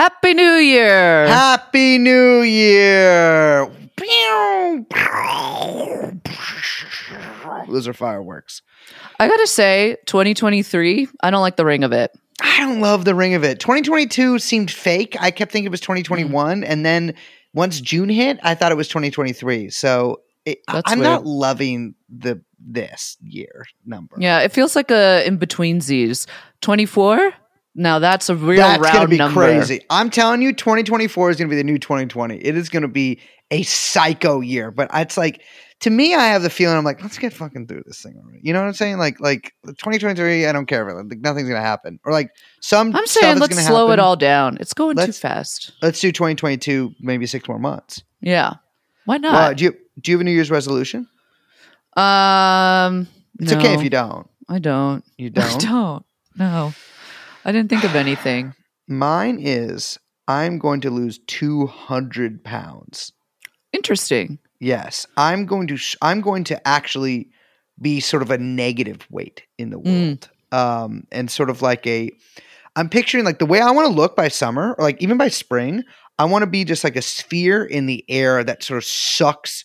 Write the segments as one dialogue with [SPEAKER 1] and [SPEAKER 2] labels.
[SPEAKER 1] Happy New Year!
[SPEAKER 2] Happy New Year! Those are fireworks.
[SPEAKER 1] I gotta say, 2023, I don't like the ring of it.
[SPEAKER 2] I don't love the ring of it. 2022 seemed fake. I kept thinking it was 2021. Mm. And then once June hit, I thought it was 2023. So it, I'm
[SPEAKER 1] weird.
[SPEAKER 2] not loving the this year number.
[SPEAKER 1] Yeah, it feels like a in between Z's. 24? Now that's a real
[SPEAKER 2] That's
[SPEAKER 1] round
[SPEAKER 2] gonna be
[SPEAKER 1] number.
[SPEAKER 2] crazy. I'm telling you, 2024 is gonna be the new 2020. It is gonna be a psycho year. But it's like to me, I have the feeling I'm like, let's get fucking through this thing already. You know what I'm saying? Like, like 2023, I don't care about it. Like, nothing's gonna happen. Or like some.
[SPEAKER 1] I'm saying let's slow it all down. It's going too
[SPEAKER 2] Let's-
[SPEAKER 1] fast.
[SPEAKER 2] Let's do 2022, maybe six more months.
[SPEAKER 1] Yeah. Why
[SPEAKER 2] Uh,
[SPEAKER 1] not?
[SPEAKER 2] do you do you have a New Year's resolution?
[SPEAKER 1] um
[SPEAKER 2] It's okay if you don't.
[SPEAKER 1] I don't.
[SPEAKER 2] You don't.
[SPEAKER 1] don't. No. I didn't think of anything.
[SPEAKER 2] Mine is I'm going to lose 200 pounds.
[SPEAKER 1] Interesting.
[SPEAKER 2] Yes, I'm going to. Sh- I'm going to actually be sort of a negative weight in the
[SPEAKER 1] Mm.
[SPEAKER 2] world, um, and sort of like a. I'm picturing like the way I want to look by summer, or like even by spring. I want to be just like a sphere in the air that sort of sucks,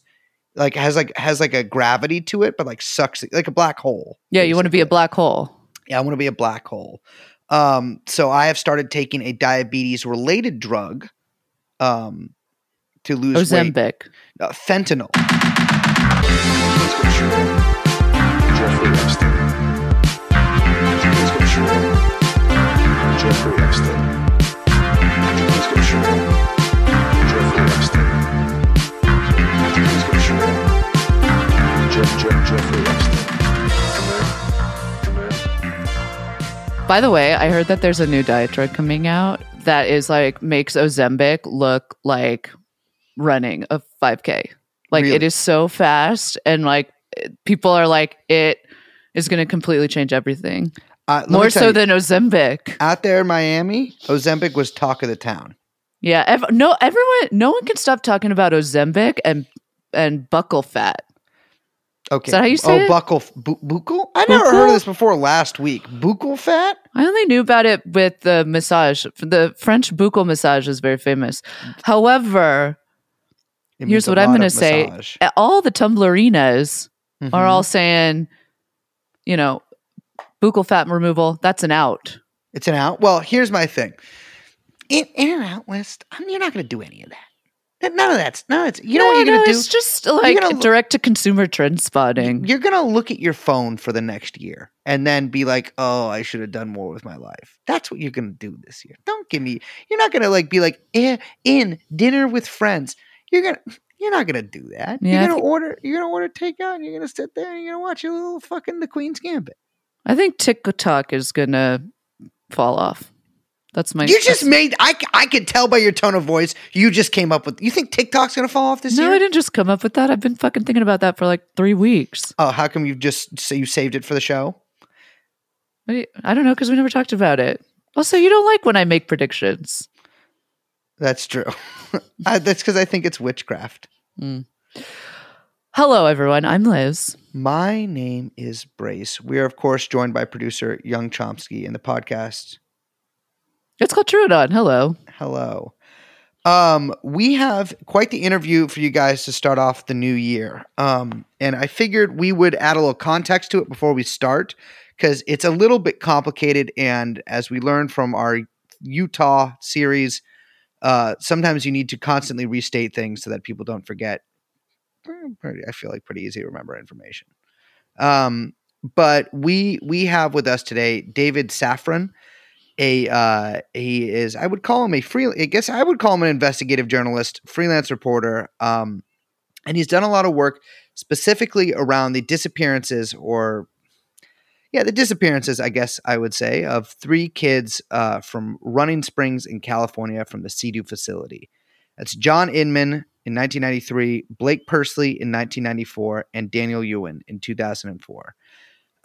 [SPEAKER 2] like has like has like a gravity to it, but like sucks like a black hole.
[SPEAKER 1] Yeah, you want to be a black hole.
[SPEAKER 2] Yeah, I want to be a black hole. Um, so I have started taking a diabetes related drug um, to lose weight.
[SPEAKER 1] Ozempic.
[SPEAKER 2] Uh, fentanyl.
[SPEAKER 3] Jeffrey Epstein.
[SPEAKER 1] By the way, I heard that there's a new diet drug coming out that is like makes Ozempic look like running a 5K. Like
[SPEAKER 2] Really?
[SPEAKER 1] it is so fast and like people are like it is going to completely change everything.
[SPEAKER 2] Uh,
[SPEAKER 1] More so
[SPEAKER 2] you,
[SPEAKER 1] than Ozempic.
[SPEAKER 2] out there in Miami, Ozempic was talk of the town.
[SPEAKER 1] Yeah, ev- no everyone no one can stop talking about Ozempic and and buckle fat.
[SPEAKER 2] Okay.
[SPEAKER 1] that how you say
[SPEAKER 2] oh,
[SPEAKER 1] it?
[SPEAKER 2] buckle, bu- buccal? I never heard of this before last week. Buccal fat?
[SPEAKER 1] I only knew about it with the massage. The French buccal massage is very famous. However,
[SPEAKER 2] It
[SPEAKER 1] Here's what I'm gonna say.
[SPEAKER 2] massage.
[SPEAKER 1] all the tumblerinas are
[SPEAKER 2] Mhm.
[SPEAKER 1] all saying, you know, buccal fat removal, that's an out.
[SPEAKER 2] It's an out. Well, here's my thing. In, in and out list, I mean, you're not going to do any of that. None of that's none of that's. You know what you're
[SPEAKER 1] no,
[SPEAKER 2] to do?
[SPEAKER 1] It's just like
[SPEAKER 2] gonna
[SPEAKER 1] direct to consumer trend spotting.
[SPEAKER 2] You're to look at your phone for the next year and then be like, "Oh, I should have done more with my life." That's what you're to do this year. Don't give me. You're not to like be like eh, in dinner with friends. You're gonna. You're not gonna do that.
[SPEAKER 1] Yeah,
[SPEAKER 2] you're gonna
[SPEAKER 1] think-
[SPEAKER 2] order. You're gonna order takeout. And you're gonna sit there and you're gonna watch your little fucking The Queen's Gambit.
[SPEAKER 1] I think TikTok is gonna fall off. That's my.
[SPEAKER 2] You just made. I I could tell by your tone of voice. You just came up with. You think TikTok's gonna fall off this
[SPEAKER 1] no,
[SPEAKER 2] year?
[SPEAKER 1] I didn't just come up with that. I've been fucking thinking about that for like three weeks.
[SPEAKER 2] Oh, how come you just say you saved it for the show?
[SPEAKER 1] What do you- I don't know because we never talked about it. Also, you don't like when I make predictions.
[SPEAKER 2] That's true. I, that's because I think it's witchcraft. Hmm.
[SPEAKER 1] Hello, everyone. I'm Liz.
[SPEAKER 2] My name is Brace. We are, of course, joined by producer Young Chomsky in the podcast.
[SPEAKER 1] It's called TrueAnon. Hello.
[SPEAKER 2] Hello. Um, we have quite the interview for you guys to start off the new year. Um, and I figured we would add a little context to it before we start because it's a little bit complicated. And as we learned from our Utah series, uh, sometimes you need to constantly restate things so that people don't forget. I feel like pretty easy to remember information. Um, but we we have with us today David Safran a uh he is i would call him a free i guess i would call him an investigative journalist freelance reporter um and he's done a lot of work specifically around the disappearances or yeah the disappearances i guess i would say of three kids uh from running springs in california from the CEDU facility. That's john inman in 1993 blake pursley in 1994 and daniel yuen in 2004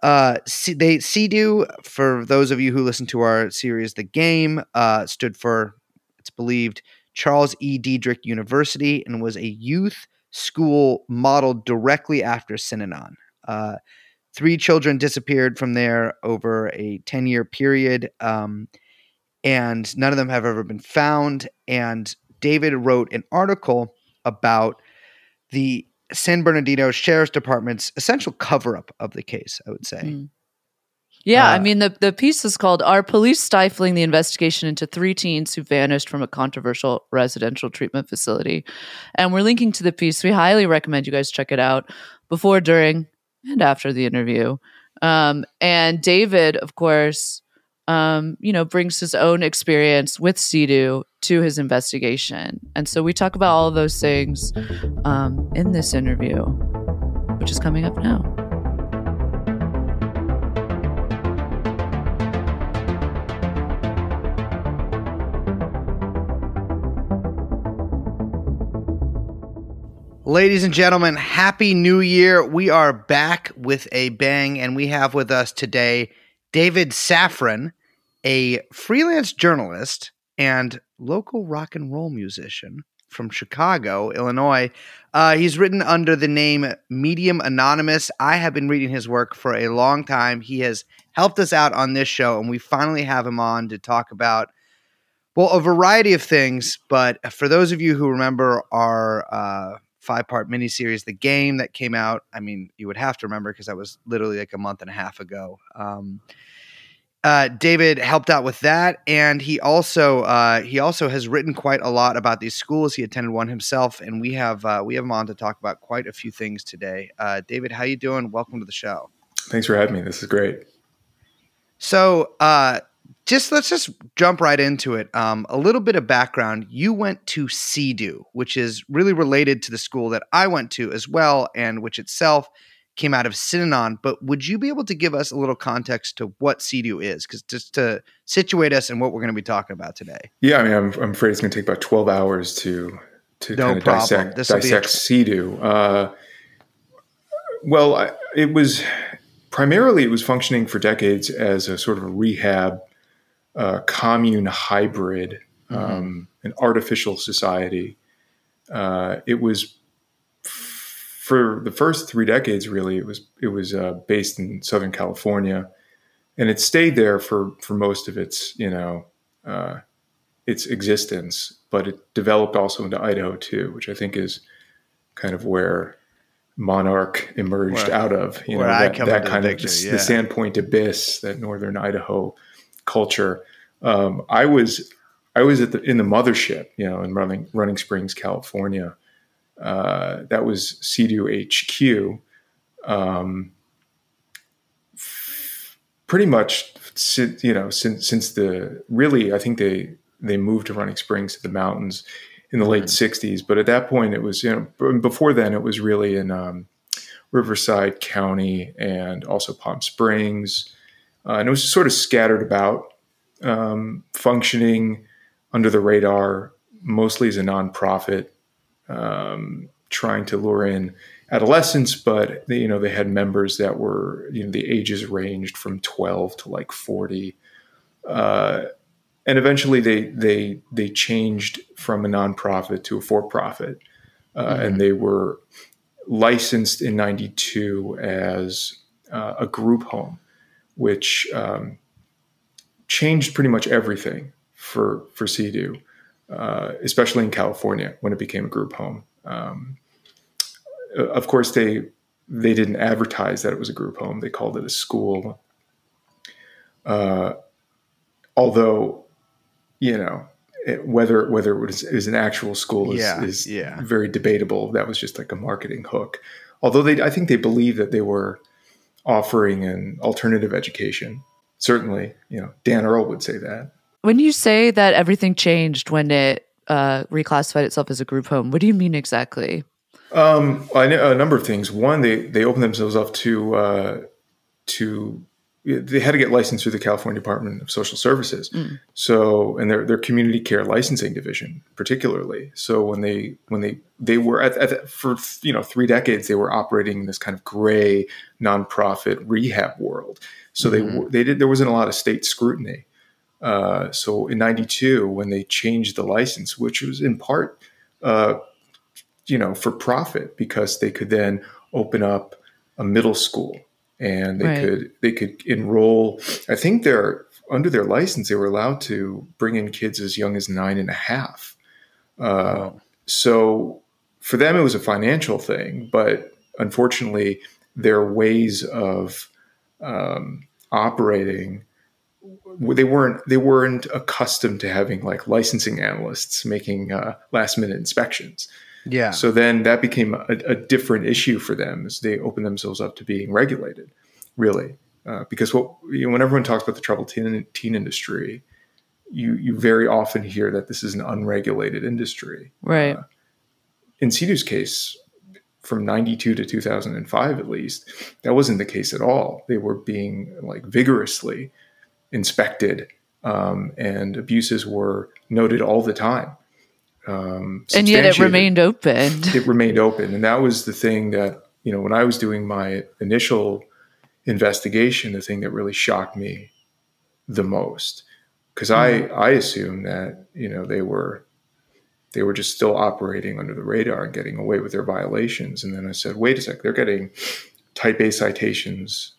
[SPEAKER 2] uh, they CEDU for those of you who listen to our series, the game uh, stood for it's believed Charles E. Dederich University and was a youth school modeled directly after Synanon. Uh, three children disappeared from there over a ten year period. Um, and none of them have ever been found. And David wrote an article about the San Bernardino Sheriff's Department's essential cover up of the case, I would say.
[SPEAKER 1] Mm. Yeah, I
[SPEAKER 2] Uh,
[SPEAKER 1] mean the the piece is called "Are Police Stifling the Investigation into Three Teens Who Vanished from a Controversial Residential Treatment Facility?" And we're linking to the piece. We highly recommend you guys check it out before, during, and after the interview. Um, and David, of course, um, you know, brings his own experience with CEDU to his investigation, and so we talk about all of those things um, in this interview, which is coming up now.
[SPEAKER 2] Ladies and gentlemen, happy new year. We are back with a bang, and we have with us today David Safran, a freelance journalist and local rock and roll musician from Chicago, Illinois. Uh, he's written under the name Medium Anonymous. I have been reading his work for a long time. He has helped us out on this show, and we finally have him on to talk about well, a variety of things, but for those of you who remember our uh, five part miniseries, The Game, that came out, I mean, you would have to remember because that was literally like a month and a half ago. Um, uh, David helped out with that, and he also uh, he also has written quite a lot about these schools. He attended one himself, and we have uh, we have him on to talk about quite a few things today. Uh, David, how you doing? Welcome to the show.
[SPEAKER 4] Thanks for having me. This is great.
[SPEAKER 2] So, uh, just let's just jump right into it. Um, a little bit of background. You went to CEDU, which is really related to the school that I went to as well, and which itself came out of Synanon. But would you be able to give us a little context to what CEDU is, because just to situate us and what we're going to be talking about today?
[SPEAKER 4] Yeah, I mean, I'm, I'm afraid it's going to take about 12 hours to to
[SPEAKER 2] No
[SPEAKER 4] kind of
[SPEAKER 2] problem.
[SPEAKER 4] dissect
[SPEAKER 2] This'll a
[SPEAKER 4] dissect CEDU. Uh, well, I, it was primarily it was functioning for decades as a sort of a rehab uh, commune hybrid, um, an artificial society. Uh, it was for the first three decades. Really, it was it was uh, based in Southern California, and it stayed there for for most of its you know uh, its existence. But it developed also into Idaho too, which I think is kind of where Monarch emerged
[SPEAKER 2] Where-
[SPEAKER 4] out of. You know that, that kind of the,
[SPEAKER 2] yeah.
[SPEAKER 4] the Sandpoint abyss, that northern Idaho culture. Um, I was I was at the in the mothership, you know, in Running Running Springs, California. Uh, that was CEDU HQ. Um, pretty much, since, you know, since since the really, I think they they moved to Running Springs to the mountains in the late '60s. But at that point, it was you know before then it was really in um, Riverside County and also Palm Springs, uh, and it was sort of scattered about, um, functioning under the radar, mostly as a nonprofit, um, trying to lure in adolescents. But they, you know, they had members that were you know the ages ranged from 12 to like 40. Uh, and eventually, they they they changed from a nonprofit to a for-profit, uh, and they were licensed in '92 as uh, a group home, which um, changed pretty much everything for for CEDU, uh, especially in California when it became a group home. Um, of course, they they didn't advertise that it was a group home; they called it a school. Uh, although, you know, it, whether whether it was, it was an actual school is,
[SPEAKER 2] Yeah,
[SPEAKER 4] is
[SPEAKER 2] yeah.
[SPEAKER 4] very debatable. That was just like a marketing hook. Although they, I think they believed that they were offering an alternative education. Certainly, you know, Dan Earl would say that.
[SPEAKER 1] When you say that everything changed when it uh, reclassified itself as a group home, what do you mean exactly?
[SPEAKER 4] Um, I know a number of things. One, they they opened themselves up to uh, to they had to get licensed through the California Department of Social Services. So, and their their community care licensing division, particularly. So when they when they they were at, at for you know three decades, they were operating in this kind of gray nonprofit rehab world. So they they did there wasn't a lot of state scrutiny. Uh, so in '92, when they changed the license, which was in part uh, you know for profit because they could then open up a middle school and they
[SPEAKER 1] Right.
[SPEAKER 4] could they could enroll i think their under their license, they were allowed to bring in kids as young as nine and a half. Uh, So for them, it was a financial thing, but unfortunately, their ways of um, operating they weren't they weren't accustomed to having like licensing analysts making uh, last minute inspections.
[SPEAKER 2] Yeah.
[SPEAKER 4] So then that became a, a, different issue for them as they opened themselves up to being regulated, really. Uh, because what, you know, when everyone talks about the troubled teen, teen industry, you you very often hear that this is an unregulated industry.
[SPEAKER 1] Right.
[SPEAKER 4] Uh, in CEDU's case, from 92 to 2005 at least, that wasn't the case at all. They were being like vigorously inspected um, and abuses were noted all the time. Um,
[SPEAKER 1] and yet it remained open.
[SPEAKER 4] It remained open. And that was the thing that, you know, when I was doing my initial investigation, the thing that really shocked me the most. Because I, I assumed that, you know, they were they were just still operating under the radar and getting away with their violations. And then I said, wait a sec, they're getting type A citations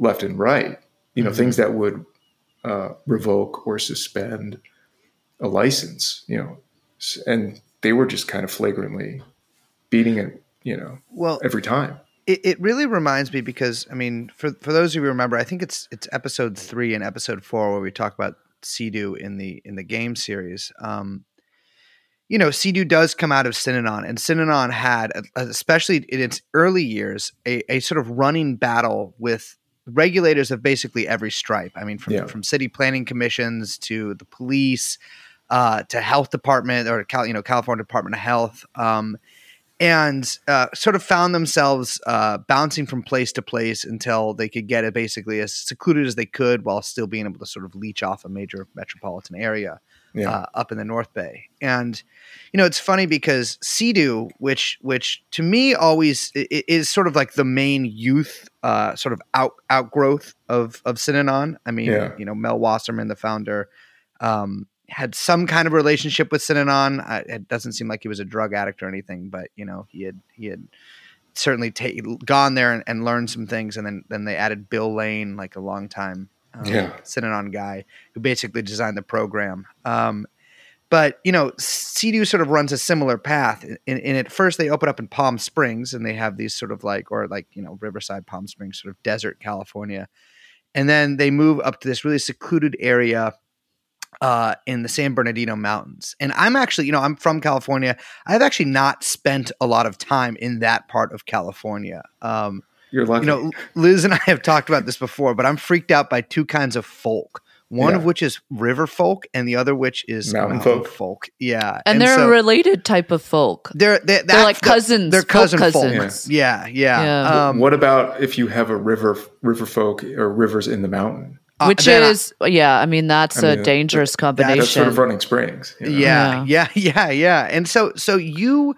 [SPEAKER 4] left and right. You know,
[SPEAKER 2] Mhm.
[SPEAKER 4] things that would uh, revoke or suspend a license. You know, and they were just kind of flagrantly beating it. You know,
[SPEAKER 2] Well,
[SPEAKER 4] every time.
[SPEAKER 2] it, it really reminds me because I mean, for for those of you who remember, I think it's it's episode three and episode four where we talk about CEDU in the in the game series. Um, you know, CEDU does come out of Synanon, and Synanon had, especially in its early years, a, a sort of running battle with regulators of basically every stripe. I mean, from
[SPEAKER 4] Yeah.
[SPEAKER 2] from city planning commissions to the police uh, to health department or Cal, you know California Department of Health. Um, and uh, sort of found themselves uh, bouncing from place to place until they could get it basically as secluded as they could while still being able to sort of leech off a major metropolitan area
[SPEAKER 4] Yeah.
[SPEAKER 2] uh, up in the North Bay. And you know, it's funny because CEDU, which which to me always is sort of like the main youth uh, sort of out outgrowth of of Synanon. I mean,
[SPEAKER 4] Yeah.
[SPEAKER 2] you know, Mel Wasserman, the founder. Um, had some kind of relationship with Synanon. Uh, it doesn't seem like he was a drug addict or anything, but you know he had he had certainly ta- gone there and, and learned some things. And then then they added Bill Lane, like a long time um,
[SPEAKER 4] Yeah.
[SPEAKER 2] Synanon guy, who basically designed the program. Um, but you know, CEDU sort of runs a similar path. In, in at first, they open up in Palm Springs, and they have these sort of like, or like you know, Riverside, Palm Springs, sort of desert California, and then they move up to this really secluded area uh, in the San Bernardino Mountains. And I'm actually, you know, I'm from California. I've actually not spent a lot of time in that part of California. Um,
[SPEAKER 4] You're lucky.
[SPEAKER 2] you know, Liz and I have talked about this before, but I'm freaked out by two kinds of folk. One of which is river folk, and the other which is
[SPEAKER 4] Mountain
[SPEAKER 2] mountain,
[SPEAKER 4] folk.
[SPEAKER 2] folk. Yeah,
[SPEAKER 1] and, they're
[SPEAKER 2] so
[SPEAKER 1] a related type of folk.
[SPEAKER 2] they're they're,
[SPEAKER 1] They're like cousins.
[SPEAKER 2] They're cousin folk.
[SPEAKER 1] cousins.
[SPEAKER 2] Yeah, yeah.
[SPEAKER 1] Yeah.
[SPEAKER 2] Um,
[SPEAKER 4] what about if you have a river, river folk or rivers in the mountain?
[SPEAKER 2] uh,
[SPEAKER 1] Which
[SPEAKER 2] then I-
[SPEAKER 1] is, yeah, I mean, that's
[SPEAKER 4] I
[SPEAKER 1] a
[SPEAKER 4] mean,
[SPEAKER 1] dangerous
[SPEAKER 4] That's
[SPEAKER 1] combination.
[SPEAKER 4] sort of running springs. you know?
[SPEAKER 2] yeah, yeah, yeah, yeah. And so, so you,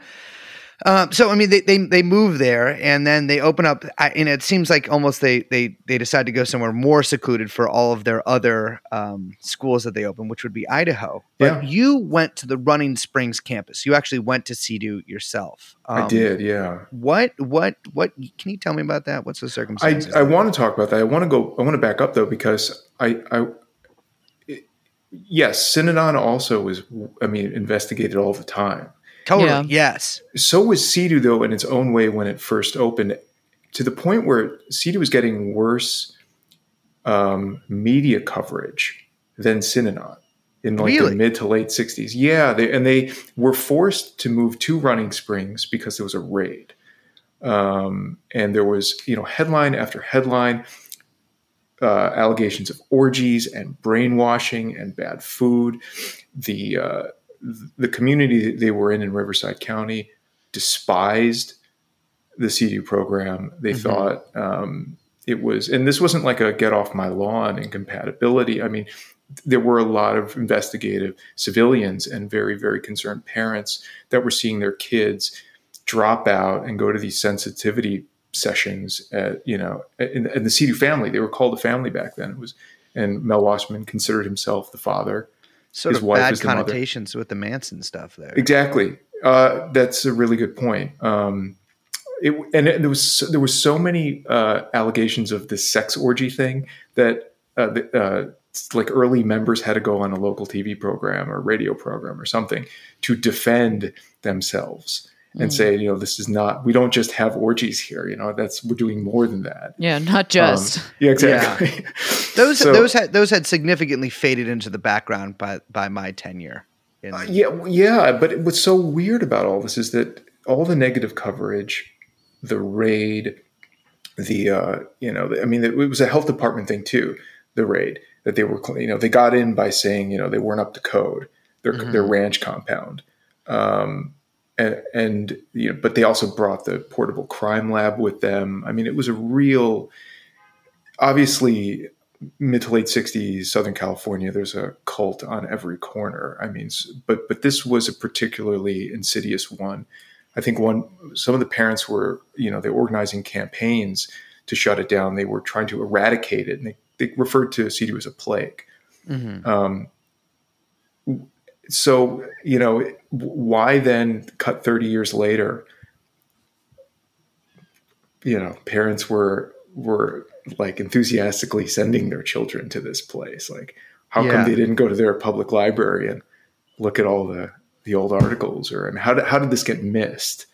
[SPEAKER 2] um, so I mean, they, they they move there, and then they open up, and it seems like almost they they they decide to go somewhere more secluded for all of their other um, schools that they open, which would be Idaho. But
[SPEAKER 4] Yeah.
[SPEAKER 2] you went to the Running Springs campus. You actually went to CEDU yourself.
[SPEAKER 4] I
[SPEAKER 2] Um,
[SPEAKER 4] did. Yeah.
[SPEAKER 2] What what what? Can you tell me about that? What's the
[SPEAKER 4] I,
[SPEAKER 2] circumstances?
[SPEAKER 4] I want to talk about that. I want to go. I want to back up though because I, I it- yes, Synanon also was. I mean, investigated all the time.
[SPEAKER 2] Totally.
[SPEAKER 1] Yeah.
[SPEAKER 2] Yes.
[SPEAKER 4] So was CEDU though in its own way when it first opened, to the point where CEDU was getting worse um, media coverage than Synanon in like
[SPEAKER 2] Really?
[SPEAKER 4] the mid to late '60s. Yeah, they, and they were forced to move to Running Springs because there was a raid, um, and there was you know headline after headline. Uh, allegations of orgies and brainwashing and bad food. The uh, the community they were in in Riverside County despised the CEDU program. They
[SPEAKER 2] Mhm.
[SPEAKER 4] thought um, it was, and this wasn't like a get off my lawn incompatibility. I mean, there were a lot of investigative civilians and very, very concerned parents that were seeing their kids drop out and go to these sensitivity sessions at, you know, in, in the CEDU family. They were called a family back then. It was, and Mel Wasserman considered himself the father
[SPEAKER 2] Sort
[SPEAKER 4] His
[SPEAKER 2] of
[SPEAKER 4] wife
[SPEAKER 2] bad
[SPEAKER 4] is the mother.
[SPEAKER 2] connotations with the Manson stuff there.
[SPEAKER 4] Exactly. Uh, that's a really good point. Um, it, and it, there was so, there was so many uh, allegations of this sex orgy thing that uh, the, uh, like early members had to go on a local TV program or radio program or something to defend themselves and
[SPEAKER 1] Mm.
[SPEAKER 4] say, you know, this is not. We don't just have orgies here. You know, that's we're doing more than that.
[SPEAKER 1] Yeah, not just.
[SPEAKER 4] Um, yeah, exactly.
[SPEAKER 2] Those
[SPEAKER 4] So-
[SPEAKER 2] those had those had significantly faded into the background by by my tenure. In,
[SPEAKER 4] Uh, yeah, yeah. But what's so weird about all this is that all the negative coverage, the raid, the uh, you know, I mean, it was a health department thing too. The raid that they were, you know, they got in by saying, you know, they weren't up to code. Their
[SPEAKER 2] Mhm.
[SPEAKER 4] their ranch compound. Um, and, and you know, but they also brought the portable crime lab with them. I mean, it was a real, obviously, mid to late '60s, Southern California. There's a cult on every corner. I mean, but but this was a particularly insidious one. I think one some of the parents were, you know, they were organizing campaigns to shut it down. They were trying to eradicate it, and they, they referred to CDU as a plague.
[SPEAKER 2] Mhm.
[SPEAKER 4] Um, so you know why then cut 30 years later you know parents were were like enthusiastically sending their children to this place like how
[SPEAKER 2] Yeah.
[SPEAKER 4] come they didn't go to their public library and look at all the the old articles or and how did, how did this get missed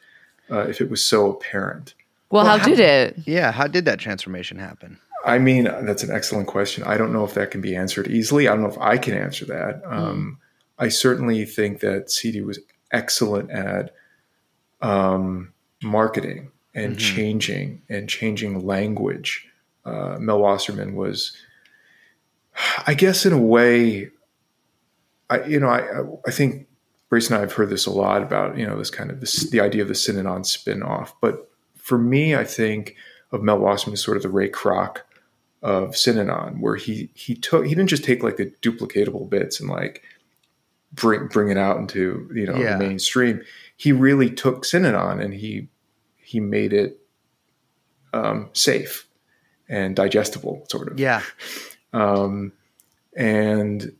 [SPEAKER 4] uh, if it was so apparent
[SPEAKER 1] Well,
[SPEAKER 2] Well,
[SPEAKER 1] how,
[SPEAKER 2] how-
[SPEAKER 1] did it?
[SPEAKER 2] Yeah, how did that transformation happen?
[SPEAKER 4] I mean, that's an excellent question. I don't know if that can be answered easily. I don't know if I can answer that. Um, I certainly think that CEDU was excellent at um, marketing and
[SPEAKER 2] Mhm.
[SPEAKER 4] changing and changing language. Uh, Mel Wasserman was, I guess, in a way, I you know, I I think Brace and I have heard this a lot about you know this kind of this the idea of the Synanon spin-off. But for me, I think of Mel Wasserman as sort of the Ray Kroc of Synanon, where he he took he didn't just take like the duplicatable bits and like bring bring it out into you know
[SPEAKER 2] Yeah.
[SPEAKER 4] the mainstream. He really took Synanon and he he made it um, safe and digestible, sort of
[SPEAKER 2] Yeah,
[SPEAKER 4] um, and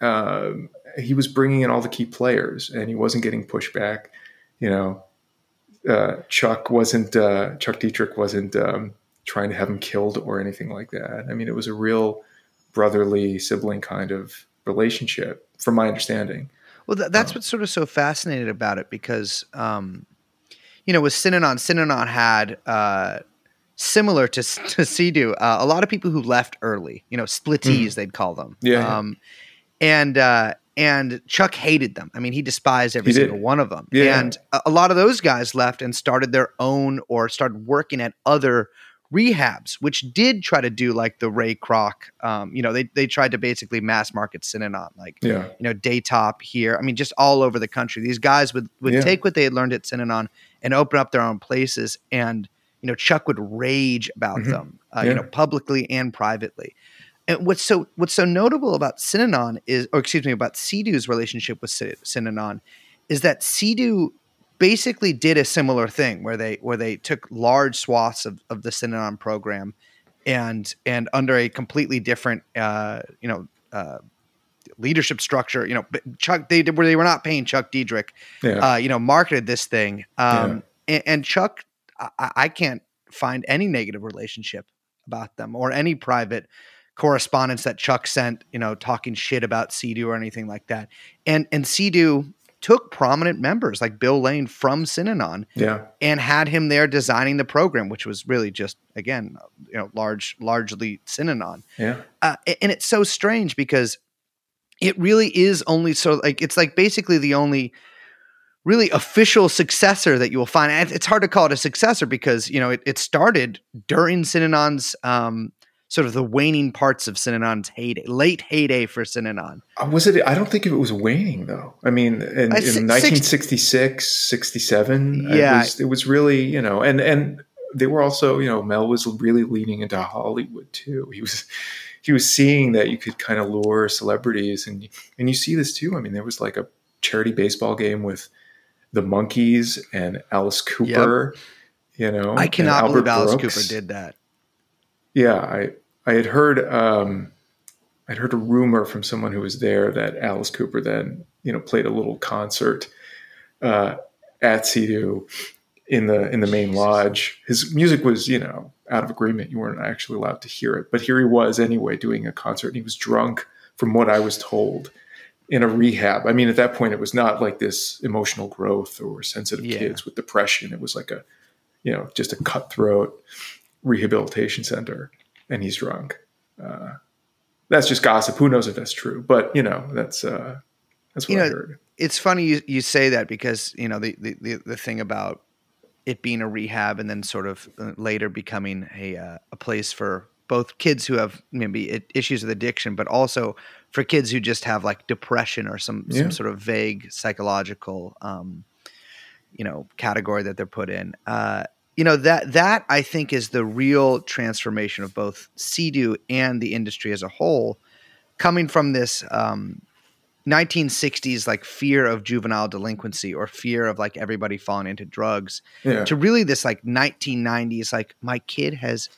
[SPEAKER 4] um, he was bringing in all the key players, and he wasn't getting pushback. You know, uh, Chuck wasn't uh, Chuck Dederich wasn't um, trying to have him killed or anything like that. I mean, it was a real brotherly sibling kind of relationship, from my understanding.
[SPEAKER 2] Well, th- that's
[SPEAKER 4] Um,
[SPEAKER 2] what's sort of so fascinating about it because, um, you know, with Synanon, Synanon had uh, similar to to CEDU, uh, a lot of people who left early. You know, splittees they'd call them.
[SPEAKER 4] Mm. Yeah, yeah.
[SPEAKER 2] Um, and uh, and Chuck hated them. I mean, he despised every
[SPEAKER 4] He did.
[SPEAKER 2] single one of them.
[SPEAKER 4] Yeah.
[SPEAKER 2] And a, a lot of those guys left and started their own or started working at other rehabs, which did try to do like the Ray Kroc. Um, you know, they they tried to basically mass market Synanon, like
[SPEAKER 4] Yeah,
[SPEAKER 2] you know, Daytop here. I mean, just all over the country. These guys would would
[SPEAKER 4] Yeah.
[SPEAKER 2] take what they had learned at Synanon and open up their own places. And you know, Chuck would rage about
[SPEAKER 4] Mhm.
[SPEAKER 2] them, uh,
[SPEAKER 4] Yeah.
[SPEAKER 2] you know, publicly and privately. And what's so what's so notable about Synanon is, or excuse me, about CEDU's relationship with Sy- Synanon, is that CEDU basically did a similar thing where they where they took large swaths of, of the Synanon program and and under a completely different uh, you know uh, leadership structure you know Chuck they did where they were not paying Chuck Dederich
[SPEAKER 4] yeah,
[SPEAKER 2] uh, you know marketed this thing. Um, and, and Chuck I, I can't find any negative relationship about them or any private correspondence that Chuck sent you know talking shit about CEDU or anything like that. And and CEDU took prominent members like Bill Lane from Synanon
[SPEAKER 4] yeah,
[SPEAKER 2] and had him there designing the program, which was really just again, you know, large, largely Synanon.
[SPEAKER 4] yeah.
[SPEAKER 2] Uh, and it's so strange because it really is only so like it's like basically the only really official successor that you will find. And it's hard to call it a successor because you know it, it started during Synanon's um, sort of the waning parts of Synanon's heyday, late heyday for Synanon.
[SPEAKER 4] Uh, Was it? I don't think it was waning though. I mean, in,
[SPEAKER 2] Uh,
[SPEAKER 4] in 1966, 67,
[SPEAKER 2] Yeah.
[SPEAKER 4] it was, it was really, you know, and and they were also, you know, Mel was really leaning into Hollywood too. He was he was seeing that you could kind of lure celebrities, and and you see this too. I mean, there was like a charity baseball game with the Monkees and Alice Cooper. You know,
[SPEAKER 2] I cannot believe Alice Cooper did that.
[SPEAKER 4] Yeah, I I had heard um, I'd heard a rumor from someone who was there that Alice Cooper then you know played a little concert uh, at CEDU in the in the main
[SPEAKER 2] Jesus.
[SPEAKER 4] lodge. His music was you know out of agreement. You weren't actually allowed to hear it. But here he was anyway doing a concert and he was drunk from what I was told in a rehab. I mean, at that point, it was not like this emotional growth or sensitive
[SPEAKER 2] Yeah.
[SPEAKER 4] kids with depression. It was like a, you know, just a cutthroat rehabilitation center and he's drunk. Uh, that's just gossip. Who knows if that's true? But, you know, that's, uh, that's what
[SPEAKER 2] You
[SPEAKER 4] I
[SPEAKER 2] know,
[SPEAKER 4] heard.
[SPEAKER 2] it's funny you, you say that because you know the, the the the thing about it being a rehab and then sort of uh, later becoming a uh, a place for both kids who have maybe issues with addiction, but also for kids who just have like depression or some
[SPEAKER 4] Yeah.
[SPEAKER 2] some sort of vague psychological um, you know category that they're put in. Uh, you know that that I think is the real transformation of both CEDU and the industry as a whole, coming from this um, 1960s like fear of juvenile delinquency or fear of like everybody falling into drugs
[SPEAKER 4] Yeah.
[SPEAKER 2] to really this like 1990s like my kid has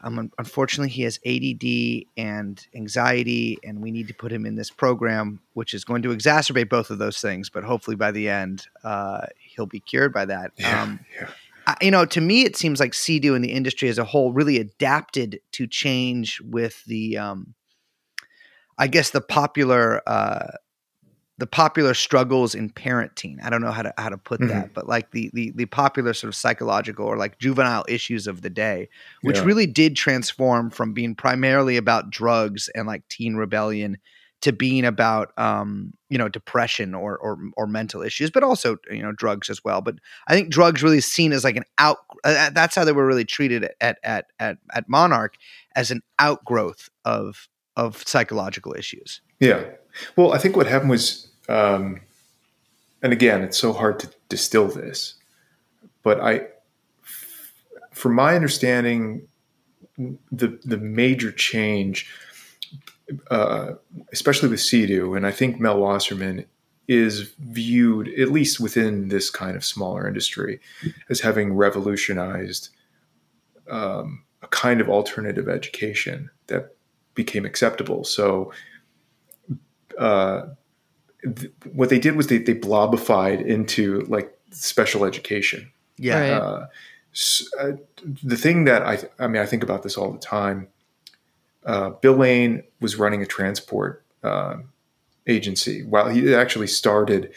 [SPEAKER 2] um, unfortunately he has ADD and anxiety and we need to put him in this program which is going to exacerbate both of those things but hopefully by the end uh, he'll be cured by that
[SPEAKER 4] Yeah.
[SPEAKER 2] um,
[SPEAKER 4] yeah.
[SPEAKER 2] You know, to me, it seems like CEDU and the industry as a whole really adapted to change with the, um, I guess, the popular, uh, the popular struggles in parenting. I don't know how to how to put
[SPEAKER 4] Mhm.
[SPEAKER 2] that, but like the the the popular sort of psychological or like juvenile issues of the day, which
[SPEAKER 4] Yeah.
[SPEAKER 2] really did transform from being primarily about drugs and like teen rebellion to being about um, you know depression or, or or mental issues, but also you know drugs as well. But I think drugs really seen as like an out. Uh, that's how they were really treated at at at at Monarch as an outgrowth of of psychological issues.
[SPEAKER 4] Yeah. Well, I think what happened was, um, and again, it's so hard to distill this, but I, from my understanding, the the major change, uh, especially with CEDU, and I think Mel Wasserman is viewed, at least within this kind of smaller industry, as having revolutionized um, a kind of alternative education that became acceptable. So uh, th- what they did was they, they blobified into like special education.
[SPEAKER 2] Yeah,
[SPEAKER 1] Right.
[SPEAKER 4] Uh, s- uh, the thing that I, I mean, I think about this all the time. Uh, Bill Lane was running a transport uh, agency while he actually started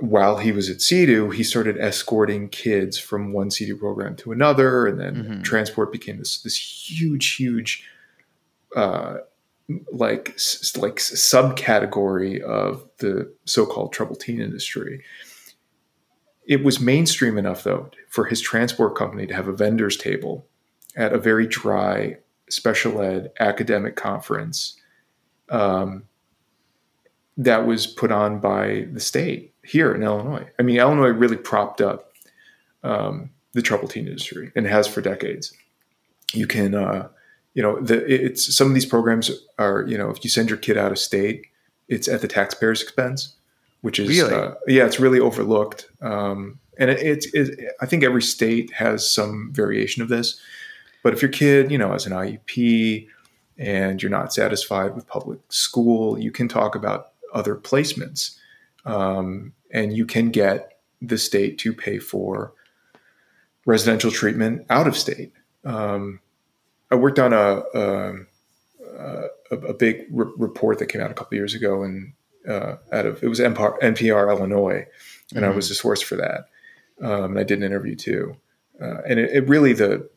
[SPEAKER 4] while he was at CEDU, he started escorting kids from one CEDU program to another, and then
[SPEAKER 2] Mhm.
[SPEAKER 4] transport became this this huge, huge, uh, like like subcategory of the so-called troubled teen industry. It was mainstream enough, though, for his transport company to have a vendors table at a very dry special ed academic conference um, that was put on by the state here in Illinois. I mean, Illinois really propped up um, the troubled teen industry and has for decades. You can, uh, you know, the, it's some of these programs are, you know, if you send your kid out of state, it's at the taxpayer's expense, which is
[SPEAKER 2] Really?
[SPEAKER 4] uh, yeah, it's really overlooked. Um, and it, it's, it, I think every state has some variation of this. But if your kid, you know, has an IEP and you're not satisfied with public school, you can talk about other placements, um, and you can get the state to pay for residential treatment out of state. Um, I worked on a um, a, a, a big re- report that came out a couple years ago, and uh, out of it was NPR, NPR Illinois, and I was the source for that. Um, and I did an interview too, uh, and it, it really the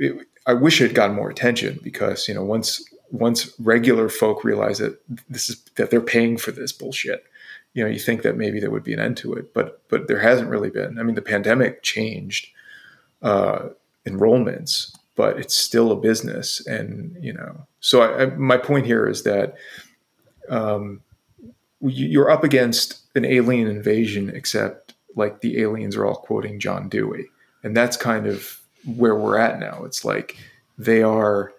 [SPEAKER 4] it, I wish it had gotten more attention because you know once once regular folk realize that this is that they're paying for this bullshit, you know you think that maybe there would be an end to it, but but there hasn't really been. I mean, the pandemic changed uh, enrollments, but it's still a business, and you know. So I, I, my point here is that um, you- you're up against an alien invasion, except like the aliens are all quoting John Dewey, and that's kind of where we're at now. It's like they are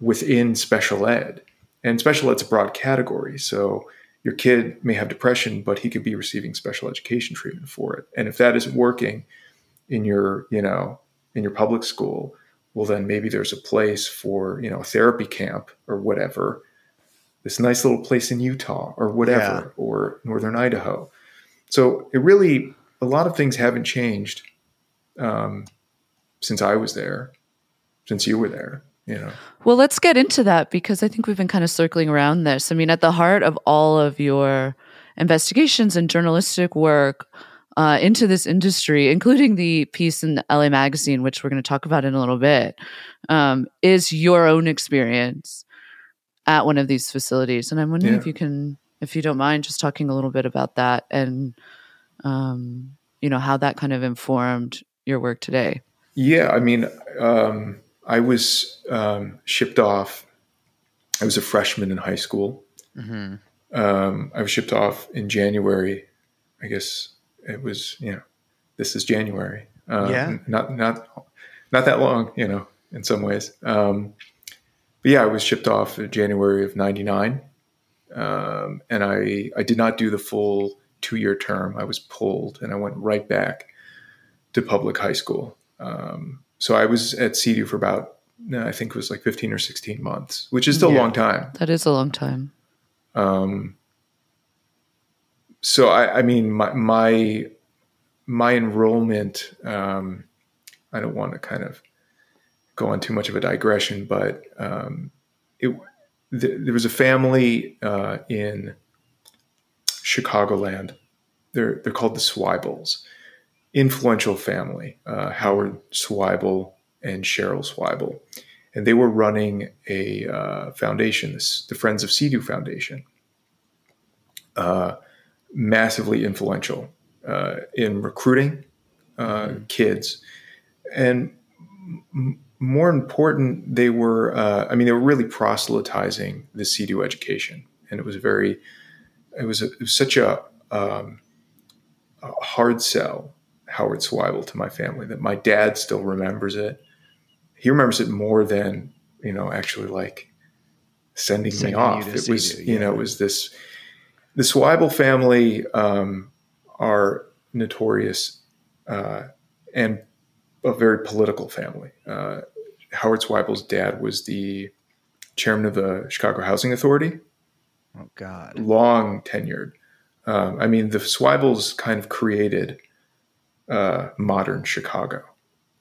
[SPEAKER 4] within special ed, and special ed's a broad category. So your kid may have depression, but he could be receiving special education treatment for it. And if that isn't working in your, you know, in your public school, well, then maybe there's a place for, you know, a therapy camp or whatever. This nice little place in Utah or whatever,
[SPEAKER 2] Yeah.
[SPEAKER 4] or Northern Idaho. So it really, a lot of things haven't changed. Um, since I was there, since you were there. You know.
[SPEAKER 1] Well, let's get into that because I think we've been kind of circling around this. I mean, at the heart of all of your investigations and journalistic work uh, into this industry, including the piece in the LA Magazine, which we're going to talk about in a little bit, um, is your own experience at one of these facilities. And I'm wondering
[SPEAKER 4] Yeah.
[SPEAKER 1] if you can, if you don't mind, just talking a little bit about that and, um, you know, how that kind of informed your work today.
[SPEAKER 4] Yeah, I mean, um, I was um, shipped off. I was a freshman in high school.
[SPEAKER 2] Mm-hmm.
[SPEAKER 4] Um, I was shipped off in January. I guess it was, you know, this is January. Uh,
[SPEAKER 2] Yeah.
[SPEAKER 4] Not not not that long, you know, in some ways. Um, but yeah, I was shipped off in January of '99, um, and I I did not do the full two year term. I was pulled, and I went right back to public high school. Um, so I was at CEDU for about I think it was like 15 or 16 months, which is still
[SPEAKER 2] Yeah.
[SPEAKER 4] a long time.
[SPEAKER 1] That is a long time.
[SPEAKER 4] Um, so I, I mean, my my my enrollment. Um, I don't want to kind of go on too much of a digression, but um, it th- there was a family uh, in Chicagoland. They're they're called the Swibels, influential family. Uh, Howard Swibel and Cheryl Swibel, and they were running a uh, foundation, the Friends of Sea Foundation. Uh, massively influential uh, in recruiting uh, kids, and m- more important, they were. Uh, I mean, they were really proselytizing the CEDU education, and it was very. It was, a, it was such a, um, a hard sell, Howard Swibel, to my family that my dad still remembers it. He remembers it more than you know, actually like sending,
[SPEAKER 2] Sending
[SPEAKER 4] me off. It was,
[SPEAKER 2] CEDU,
[SPEAKER 4] you know, it was this. The Swibel family um, are notorious uh, and a very political family. Uh, Howard Swibel's dad was the chairman of the Chicago Housing Authority,
[SPEAKER 2] Oh God.
[SPEAKER 4] long tenured. Um, I mean, the Swibels kind of created uh, modern Chicago.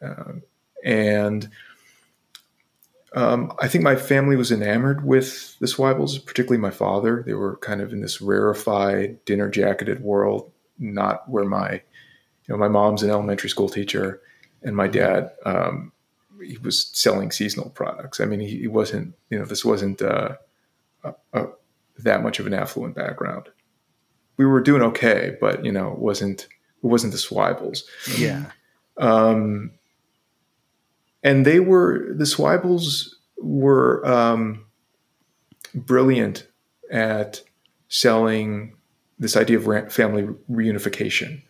[SPEAKER 4] Um, and um, I think my family was enamored with the Swibels, particularly my father. They were kind of in this rarefied, dinner jacketed world, not where my, you know, my mom's an elementary school teacher, and my dad, um, he was selling seasonal products. I mean, he, he wasn't, you know, this wasn't uh, a, a, that much of an affluent background. We were doing okay, but you know, it wasn't it wasn't the Swibels.
[SPEAKER 2] Yeah.
[SPEAKER 4] Um, and they were the Swibels were um, brilliant at selling this idea of family reunification.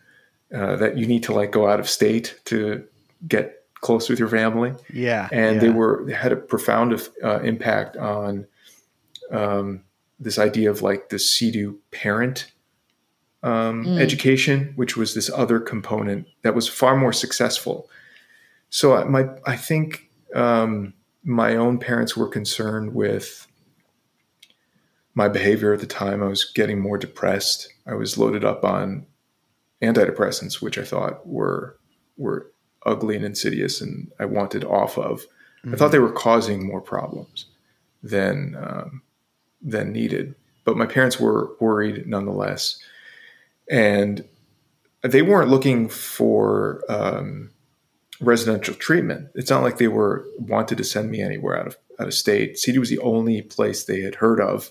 [SPEAKER 4] Uh, that you need to like go out of state to get close with your family
[SPEAKER 2] Yeah.
[SPEAKER 4] and
[SPEAKER 2] yeah.
[SPEAKER 4] they were they had a profound uh, impact on um, this idea of like the CEDU parent um,
[SPEAKER 1] Mm.
[SPEAKER 4] education, which was this other component that was far more successful. So I- my I think um, my own parents were concerned with my behavior at the time. I was getting more depressed. I was loaded up on antidepressants, which I thought were were ugly and insidious, and I wanted off of. I thought they were causing more problems than um, than needed. But my parents were worried nonetheless, and they weren't looking for um, residential treatment. It's not like they were wanted to send me anywhere out of out of state. CEDU was the only place they had heard of,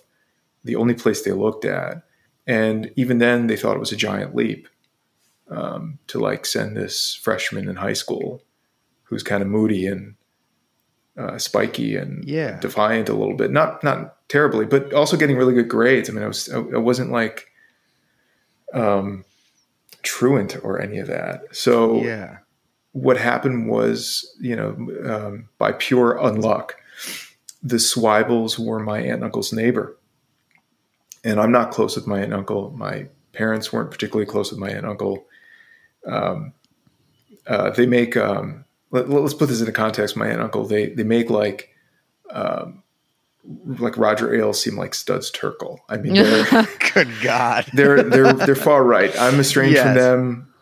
[SPEAKER 4] the only place they looked at, and even then they thought it was a giant leap um, to like send this freshman in high school who's kind of moody and uh, spiky and
[SPEAKER 2] Yeah.
[SPEAKER 4] defiant a little bit. Not not terribly, but also getting really good grades. I mean, I was I, I wasn't like um, truant or any of that. So
[SPEAKER 2] Yeah.
[SPEAKER 4] what happened was, you know, um, by pure unluck, the Swibels were my aunt and uncle's neighbor. And I'm not close with my aunt and uncle. My parents weren't particularly close with my aunt and uncle. Um, uh, they make, um, let, us put this into context. My aunt and uncle, they, they make like, um, like Roger Ailes seem like Studs Terkel. I mean, they're,
[SPEAKER 2] Good God.
[SPEAKER 4] they're they're they're far right. I'm estranged from
[SPEAKER 2] Yes.
[SPEAKER 4] them.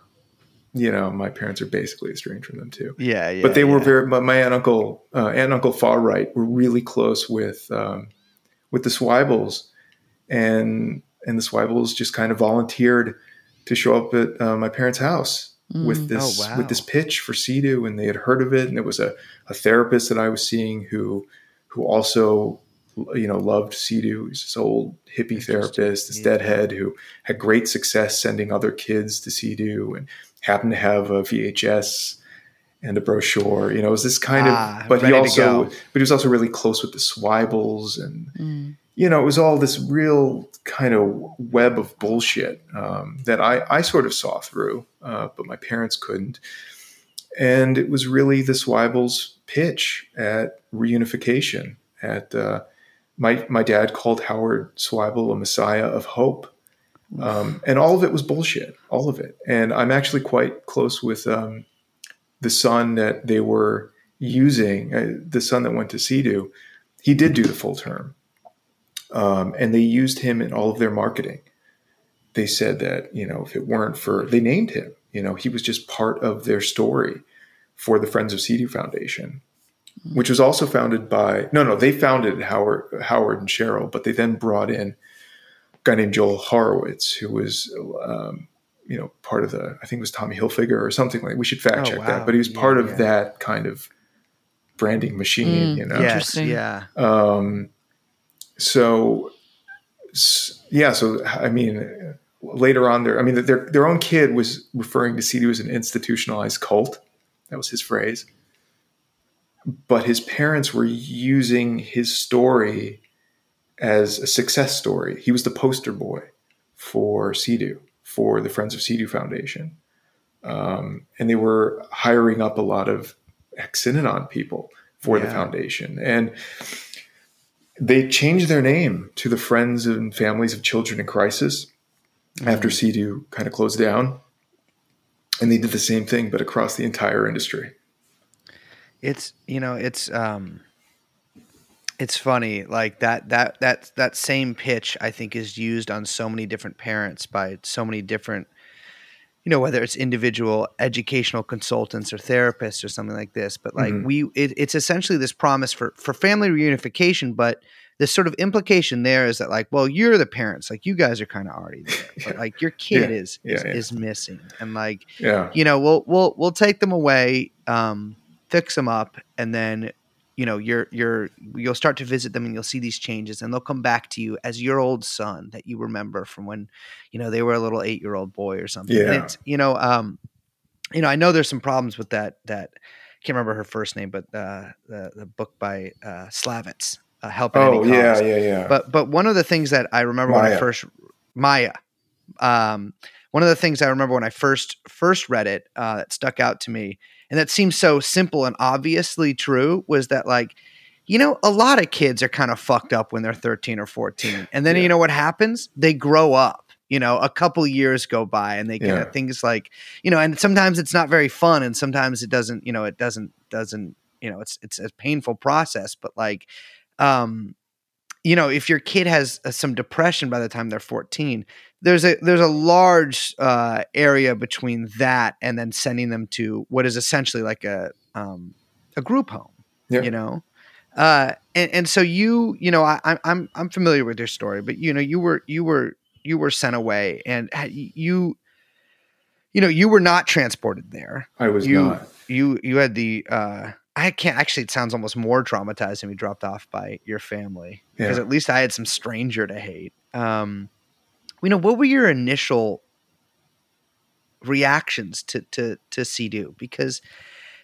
[SPEAKER 4] you know, my parents are basically estranged from them too.
[SPEAKER 2] Yeah, yeah.
[SPEAKER 4] but they were very. But my aunt, uncle, uh, aunt, and uncle far right were really close with um, with the Swibels, and and the Swibels just kind of volunteered to show up at uh, my parents' house with this
[SPEAKER 2] Oh, wow.
[SPEAKER 4] with this pitch for CEDU, and they had heard of it, and it was a, a therapist that I was seeing who who also you know loved. He's this old hippie therapist, this
[SPEAKER 2] Yeah.
[SPEAKER 4] deadhead who had great success sending other kids to CEDU, and happened to have a VHS and a brochure. You know, it was this kind
[SPEAKER 2] Ah,
[SPEAKER 4] of. But he also, but he was also really close with the Swibels, and
[SPEAKER 1] Mm.
[SPEAKER 4] you know, it was all this real kind of web of bullshit um, that I, I sort of saw through, uh, but my parents couldn't. And it was really the Swibels' pitch at reunification. At uh, my my dad called Howard Swibel a messiah of hope, um, and all of it was bullshit, all of it. And I'm actually quite close with um, the son that they were using, uh, the son that went to CEDU. He did do the full term um, and they used him in all of their marketing. They said that you know if it weren't for they named him, you know he was just part of their story for the Friends of CEDU Foundation, which was also founded by no no they founded Howard Howard and Cheryl, but they then brought in a guy named Joel Horowitz who was um, you know part of the I think it was Tommy Hilfiger or something like we should fact
[SPEAKER 2] Oh,
[SPEAKER 4] check
[SPEAKER 2] wow.
[SPEAKER 4] that, but he was
[SPEAKER 2] Yeah,
[SPEAKER 4] part of
[SPEAKER 2] yeah.
[SPEAKER 4] that kind of branding machine,
[SPEAKER 1] Mm.
[SPEAKER 4] you know.
[SPEAKER 2] Yes,
[SPEAKER 1] Interesting.
[SPEAKER 2] yeah.
[SPEAKER 4] Um, so, yeah. So, I mean, later on, their I mean, their their own kid was referring to CEDU as an institutionalized cult. That was his phrase. But his parents were using his story as a success story. He was the poster boy for CEDU, for the Friends of CEDU Foundation. Um, and they were hiring up a lot of ex-Synanon people for the foundation. And they changed their name to the Friends and Families of Children in Crisis after CEDU kind of closed down. And they did the same thing, but across the entire industry.
[SPEAKER 2] It's you know it's um it's funny like that that that that same pitch I think is used on so many different parents by so many different you know whether it's individual educational consultants or therapists or something like this but like
[SPEAKER 4] Mhm.
[SPEAKER 2] we it, it's essentially this promise for for family reunification but this sort of implication there is that like well you're the parents like you guys are kind of already there but like your kid
[SPEAKER 4] Yeah.
[SPEAKER 2] is
[SPEAKER 4] Yeah,
[SPEAKER 2] is,
[SPEAKER 4] yeah.
[SPEAKER 2] is missing and like
[SPEAKER 4] Yeah.
[SPEAKER 2] you know we'll we'll we'll take them away um fix them up and then you know you're you're you'll start to visit them and you'll see these changes and they'll come back to you as your old son that you remember from when you know they were a little 8-year-old boy or something and
[SPEAKER 4] Yeah.
[SPEAKER 2] it's you know um you know I know there's some problems with that that I can't remember her first name but uh the the book by uh Szalavitz uh, help
[SPEAKER 4] Oh, yeah, yeah, yeah.
[SPEAKER 2] but but one of the things that I remember when I first Maia, um, one of the things I remember when I first first read it uh, that stuck out to me, and that seems so simple and obviously true, was that like, you know, a lot of kids are kind of fucked up when they're thirteen or fourteen, and then
[SPEAKER 4] Yeah.
[SPEAKER 2] you know what happens? They grow up. You know, a couple years go by, and they get
[SPEAKER 4] Yeah.
[SPEAKER 2] things like, you know, and sometimes it's not very fun, and sometimes it doesn't. You know, it doesn't doesn't. You know, it's it's a painful process, but like, um, you know, if your kid has uh, some depression by the time they're 14, there's a there's a large uh, area between that and then sending them to what is essentially like a um, a group home.
[SPEAKER 4] Yeah.
[SPEAKER 2] You know, uh, and and so you you know I, I'm I'm I'm familiar with your story, but you know you were you were you were sent away and you you know you were not transported there
[SPEAKER 4] I was
[SPEAKER 2] you
[SPEAKER 4] not.
[SPEAKER 2] you you had the uh I can't actually it sounds almost more traumatized to be dropped off by your family because
[SPEAKER 4] Yeah.
[SPEAKER 2] at least I had some stranger to hate. Um you know, what were your initial reactions to to to CEDU? Because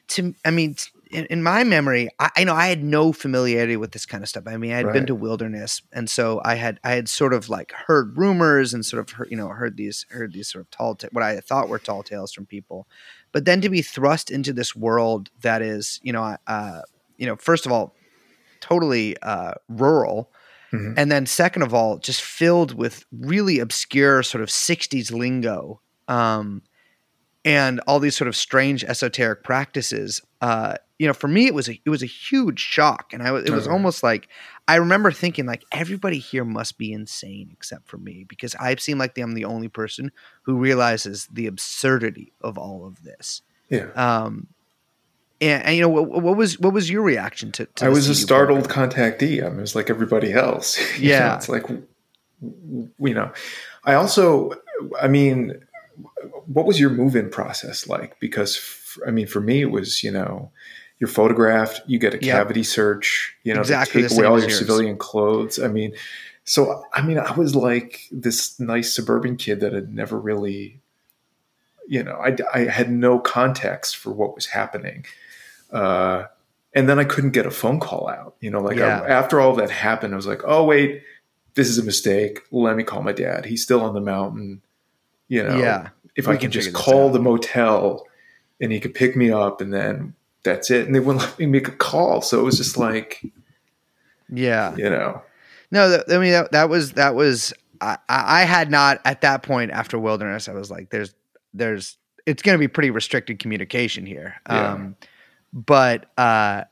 [SPEAKER 2] to I mean in, in my memory, I, I know I had no familiarity with this kind of stuff. I mean, I had been to wilderness, and so I had I had sort of like heard rumors and sort of heard, you know heard these heard these sort of tall ta- what I thought were tall tales from people, but then to be thrust into this world that is you know uh, you know first of all totally uh, rural.
[SPEAKER 4] Mhm.
[SPEAKER 2] And then, second of all, just filled with really obscure sort of 60s lingo um, and all these sort of strange esoteric practices. Uh, you know, for me, it was a it was a huge shock, and I was it was
[SPEAKER 4] Okay.
[SPEAKER 2] almost like I remember thinking like everybody here must be insane except for me because I seem like I'm the only person who realizes the absurdity of all of this.
[SPEAKER 4] Yeah.
[SPEAKER 2] Um, and, and you know what, what was what was your reaction to? to
[SPEAKER 4] I was a startled
[SPEAKER 2] program?
[SPEAKER 4] contactee. I mean, it was like everybody else. You know,
[SPEAKER 2] Yeah.
[SPEAKER 4] it's like, you know, I also, I mean, what was your move-in process like? Because, f- I mean, for me, it was, you know, you're photographed, you get a
[SPEAKER 2] Yep.
[SPEAKER 4] cavity search, you know,
[SPEAKER 2] Exactly
[SPEAKER 4] they take away all your
[SPEAKER 2] yours.
[SPEAKER 4] civilian clothes. I mean, so, I mean, I was like this nice suburban kid that had never really, you know, I, I had no context for what was happening. Uh, and then I couldn't get a phone call out. You know, like
[SPEAKER 2] Yeah.
[SPEAKER 4] I, after all that happened, I was like, oh wait, this is a mistake. Let me call my dad. He's still on the mountain. You know,
[SPEAKER 2] Yeah,
[SPEAKER 4] if
[SPEAKER 2] we
[SPEAKER 4] I
[SPEAKER 2] can
[SPEAKER 4] can just call
[SPEAKER 2] out.
[SPEAKER 4] the motel and he could pick me up, and then that's it. And they wouldn't let me make a call, so it was just like,
[SPEAKER 2] yeah.
[SPEAKER 4] you know,
[SPEAKER 2] No, that, I mean that, that was that was I, I I had not at that point after wilderness. I was like, there's there's it's going to be pretty restricted communication here.
[SPEAKER 4] Yeah.
[SPEAKER 2] Um, but uh,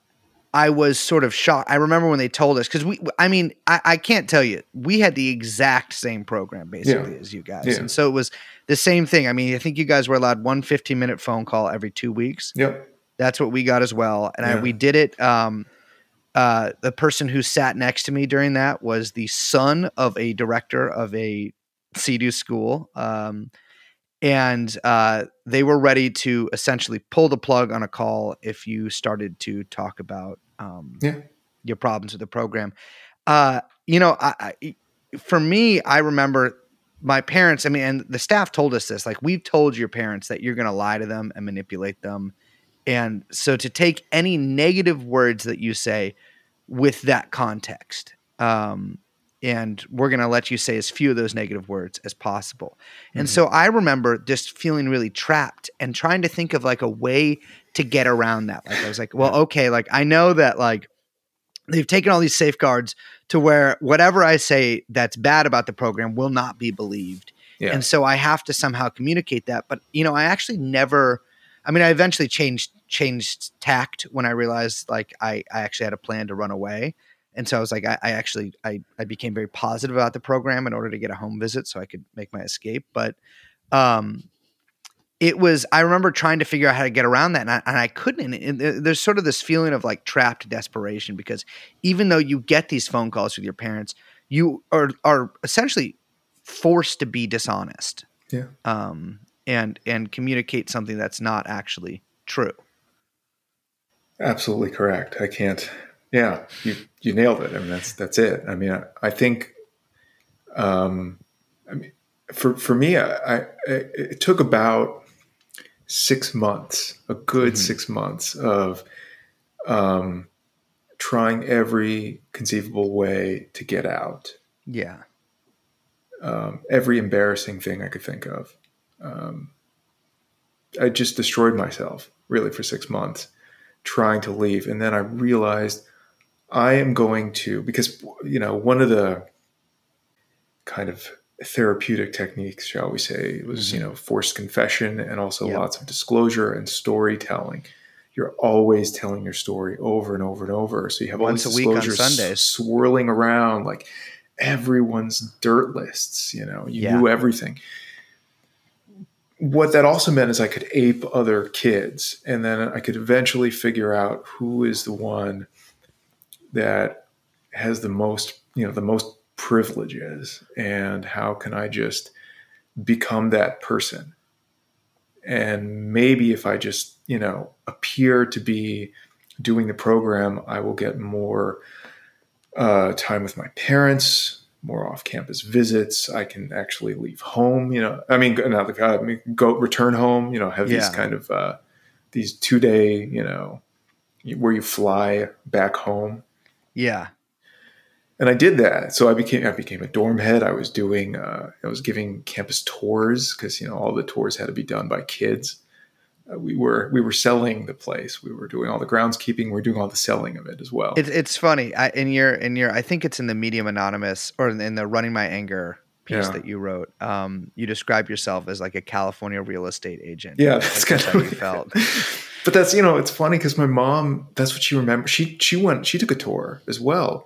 [SPEAKER 2] I was sort of shocked. I remember when they told us because we, I mean, I, I can't tell you, we had the exact same program basically
[SPEAKER 4] Yeah.
[SPEAKER 2] as you guys,
[SPEAKER 4] Yeah.
[SPEAKER 2] and so it was the same thing. I mean, I think you guys were allowed one 15 minute phone call every two weeks.
[SPEAKER 4] yep,
[SPEAKER 2] That's what we got as well, and I, we did it. Um, uh, the person who sat next to me during that was the son of a director of a CEDU school, um, and uh, they were ready to essentially pull the plug on a call if you started to talk about um,
[SPEAKER 4] Yeah.
[SPEAKER 2] your problems with the program. Uh, you know, I, I, for me, I remember my parents. I mean, and the staff told us this. Like, we've told your parents that you're going to lie to them and manipulate them. And so to take any negative words that you say with that context, um, and we're going to let you say as few of those negative words as possible. And
[SPEAKER 4] Mhm.
[SPEAKER 2] so I remember just feeling really trapped and trying to think of like a way to get around that. Like I was like, well, okay, like I know that like they've taken all these safeguards to where whatever I say that's bad about the program will not be believed.
[SPEAKER 4] yeah,
[SPEAKER 2] And so I have to somehow communicate that. But you know, I actually never I mean, I eventually changed changed tact when I realized like I, I actually had a plan to run away. And so I was like, I, I actually I, I became very positive about the program in order to get a home visit so I could make my escape. But um it was I remember trying to figure out how to get around that and I, and I couldn't. And there's sort of this feeling of like trapped desperation because even though you get these phone calls with your parents, you are are essentially forced to be dishonest
[SPEAKER 4] yeah.
[SPEAKER 2] um, and and communicate something that's not actually true.
[SPEAKER 4] Absolutely correct. I can't. Yeah, you you nailed it. I mean, that's that's it. I mean, I, I think, um, I mean, for for me, I, I it took about six months, a good
[SPEAKER 2] Mhm.
[SPEAKER 4] six months of um, trying every conceivable way to get out.
[SPEAKER 2] Yeah.
[SPEAKER 4] Um, every embarrassing thing I could think of. Um, I just destroyed myself really for six months trying to leave. And then I realized I am going to, because, you know, one of the kind of therapeutic techniques, shall we say, was, you know, forced confession and also
[SPEAKER 2] Yep.
[SPEAKER 4] lots of disclosure and storytelling. You're always telling your story over and over and over. So you have all
[SPEAKER 2] Once
[SPEAKER 4] these
[SPEAKER 2] a week on
[SPEAKER 4] disclosures
[SPEAKER 2] Sundays.
[SPEAKER 4] swirling around like everyone's dirt lists, you know, you
[SPEAKER 2] Yeah.
[SPEAKER 4] knew everything what that also meant is I could ape other kids, and then I could eventually figure out who is the one that has the most, you know, the most privileges, and how can I just become that person? And maybe if I just, you know, appear to be doing the program, I will get more uh, time with my parents, more off-campus visits. I can actually leave home. You know, I mean, go- not like, uh, I mean, go return home. You know, have these kind of uh, these two-day, you know, where you fly back home.
[SPEAKER 2] Yeah.
[SPEAKER 4] And I did that. So I became I became a dorm head. I was doing uh, I was giving campus tours because you know all the tours had to be done by kids. Uh, we were we were selling the place. We were doing all the groundskeeping. We were doing all the selling of it as well.
[SPEAKER 2] It's it's funny. I, in your in your I think it's in the Medium Anonymous or in the Running My Anger piece
[SPEAKER 4] Yeah.
[SPEAKER 2] that you wrote. Um, you describe yourself as like a California real estate agent.
[SPEAKER 4] Yeah, that's
[SPEAKER 2] that's
[SPEAKER 4] kind
[SPEAKER 2] how you felt.
[SPEAKER 4] but that's you know it's funny because my mom that's what she remembers. She she went she took a tour as well,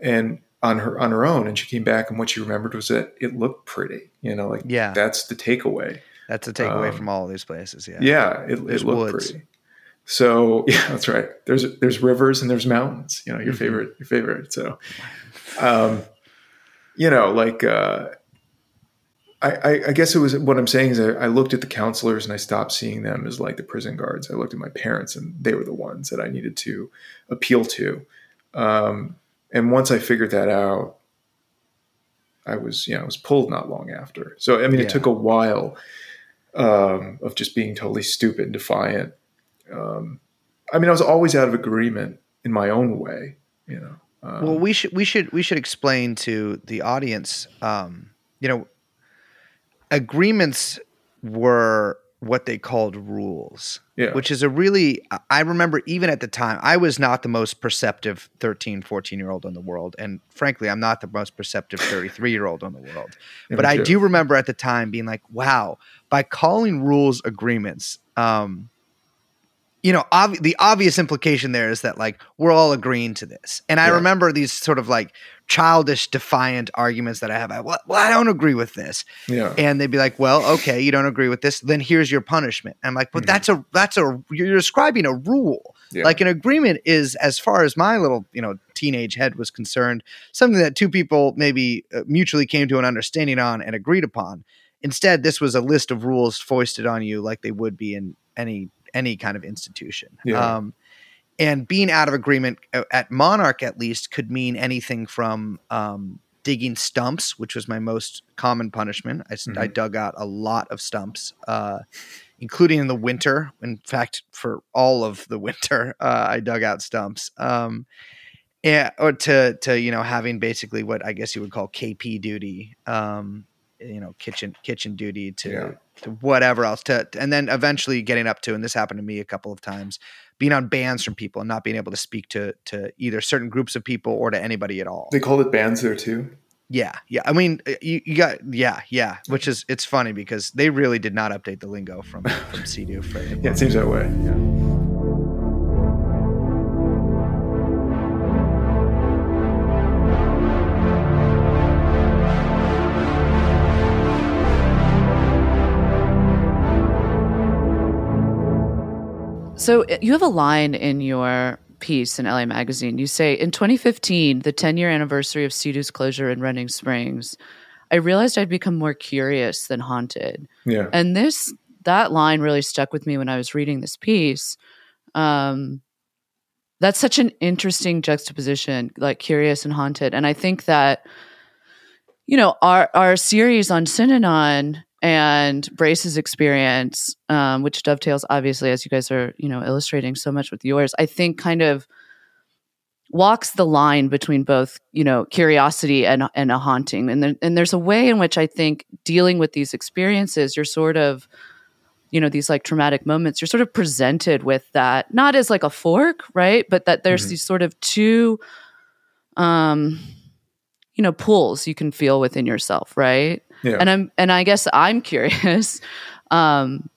[SPEAKER 4] and on her on her own, and she came back and what she remembered was that it looked pretty. You know, like
[SPEAKER 2] Yeah.
[SPEAKER 4] that's the takeaway.
[SPEAKER 2] That's a takeaway
[SPEAKER 4] Um,
[SPEAKER 2] from all of these places. Yeah.
[SPEAKER 4] Yeah, it, it looked
[SPEAKER 2] woods.
[SPEAKER 4] pretty. So yeah, that's right. There's there's rivers and there's mountains. You know, your
[SPEAKER 2] Mhm.
[SPEAKER 4] favorite your favorite. So, um, you know, like uh, I, I I guess it was what I'm saying is I, I looked at the counselors and I stopped seeing them as like the prison guards. I looked at my parents and they were the ones that I needed to appeal to. Um, and once I figured that out, I was you know I was pulled not long after. So I mean,
[SPEAKER 2] Yeah.
[SPEAKER 4] it took a while um, of just being totally stupid and defiant. Um, I mean, I was always out of agreement in my own way, you know. Um,
[SPEAKER 2] Well, we should we should we should explain to the audience. Um, you know, agreements were what they called rules,
[SPEAKER 4] yeah,
[SPEAKER 2] which is a really I- remember even at the time I was not the most perceptive 13, 14 year old in the world, and frankly, I'm not the most perceptive 33 year old in the world.
[SPEAKER 4] Yeah,
[SPEAKER 2] but I do remember at the time being like, wow, by calling rules agreements, um, you know, ob- the obvious implication there is that like we're all agreeing to this. And I
[SPEAKER 4] Yeah.
[SPEAKER 2] remember these sort of like childish, defiant arguments that I have. I, well, well, I don't agree with this.
[SPEAKER 4] Yeah,
[SPEAKER 2] And they'd be like, well, okay, you don't agree with this. Then here's your punishment. I'm like, but
[SPEAKER 4] Mhm.
[SPEAKER 2] that's a, that's a, you're describing a rule.
[SPEAKER 4] yeah.
[SPEAKER 2] Like an agreement is, as far as my little, you know, teenage head was concerned, something that two people maybe uh, mutually came to an understanding on and agreed upon. Instead, this was a list of rules foisted on you, like they would be in any any kind of institution.
[SPEAKER 4] Yeah.
[SPEAKER 2] Um, and being out of agreement uh, at Monarch, at least, could mean anything from um, digging stumps, which was my most common punishment. I, s- I dug out a lot of stumps. Uh, including in the winter. In fact, for all of the winter, uh, I dug out stumps. Um, yeah, or to to you know having basically what I guess you would call KP duty, um, you know, kitchen kitchen duty to,
[SPEAKER 4] Yeah.
[SPEAKER 2] to whatever else to, and then eventually getting up to, and this happened to me a couple of times, being on bans from people and not being able to speak to to either certain groups of people or to anybody at all.
[SPEAKER 4] they called it bans there too.
[SPEAKER 2] Yeah, yeah. I mean, you, you got yeah, yeah. Which is it's funny because they really did not update the lingo from from CEDU for
[SPEAKER 4] Yeah, it seems that way. Yeah.
[SPEAKER 1] So uh, you have a line in your piece in LA Magazine. You say, in 2015, the 10 year anniversary of CEDU's closure in Running Springs, I realized I'd become more curious than haunted.
[SPEAKER 4] Yeah.
[SPEAKER 1] And this, that line really stuck with me when I was reading this piece. Um, that's such an interesting juxtaposition, like curious and haunted. And I think that, you know, our, our series on Synanon and Brace's experience, um, which dovetails obviously as you guys are, you know, illustrating so much with yours, I think kind of walks the line between both, you know, curiosity and and a haunting. And there, and there's a way in which I think dealing with these experiences, you're sort of, you know, these like traumatic moments, you're sort of presented with that, not as like a fork, right? But that there's
[SPEAKER 4] Mhm.
[SPEAKER 1] these sort of two um you know pulls you can feel within yourself right
[SPEAKER 4] Yeah.
[SPEAKER 1] and i'm and i guess i'm curious um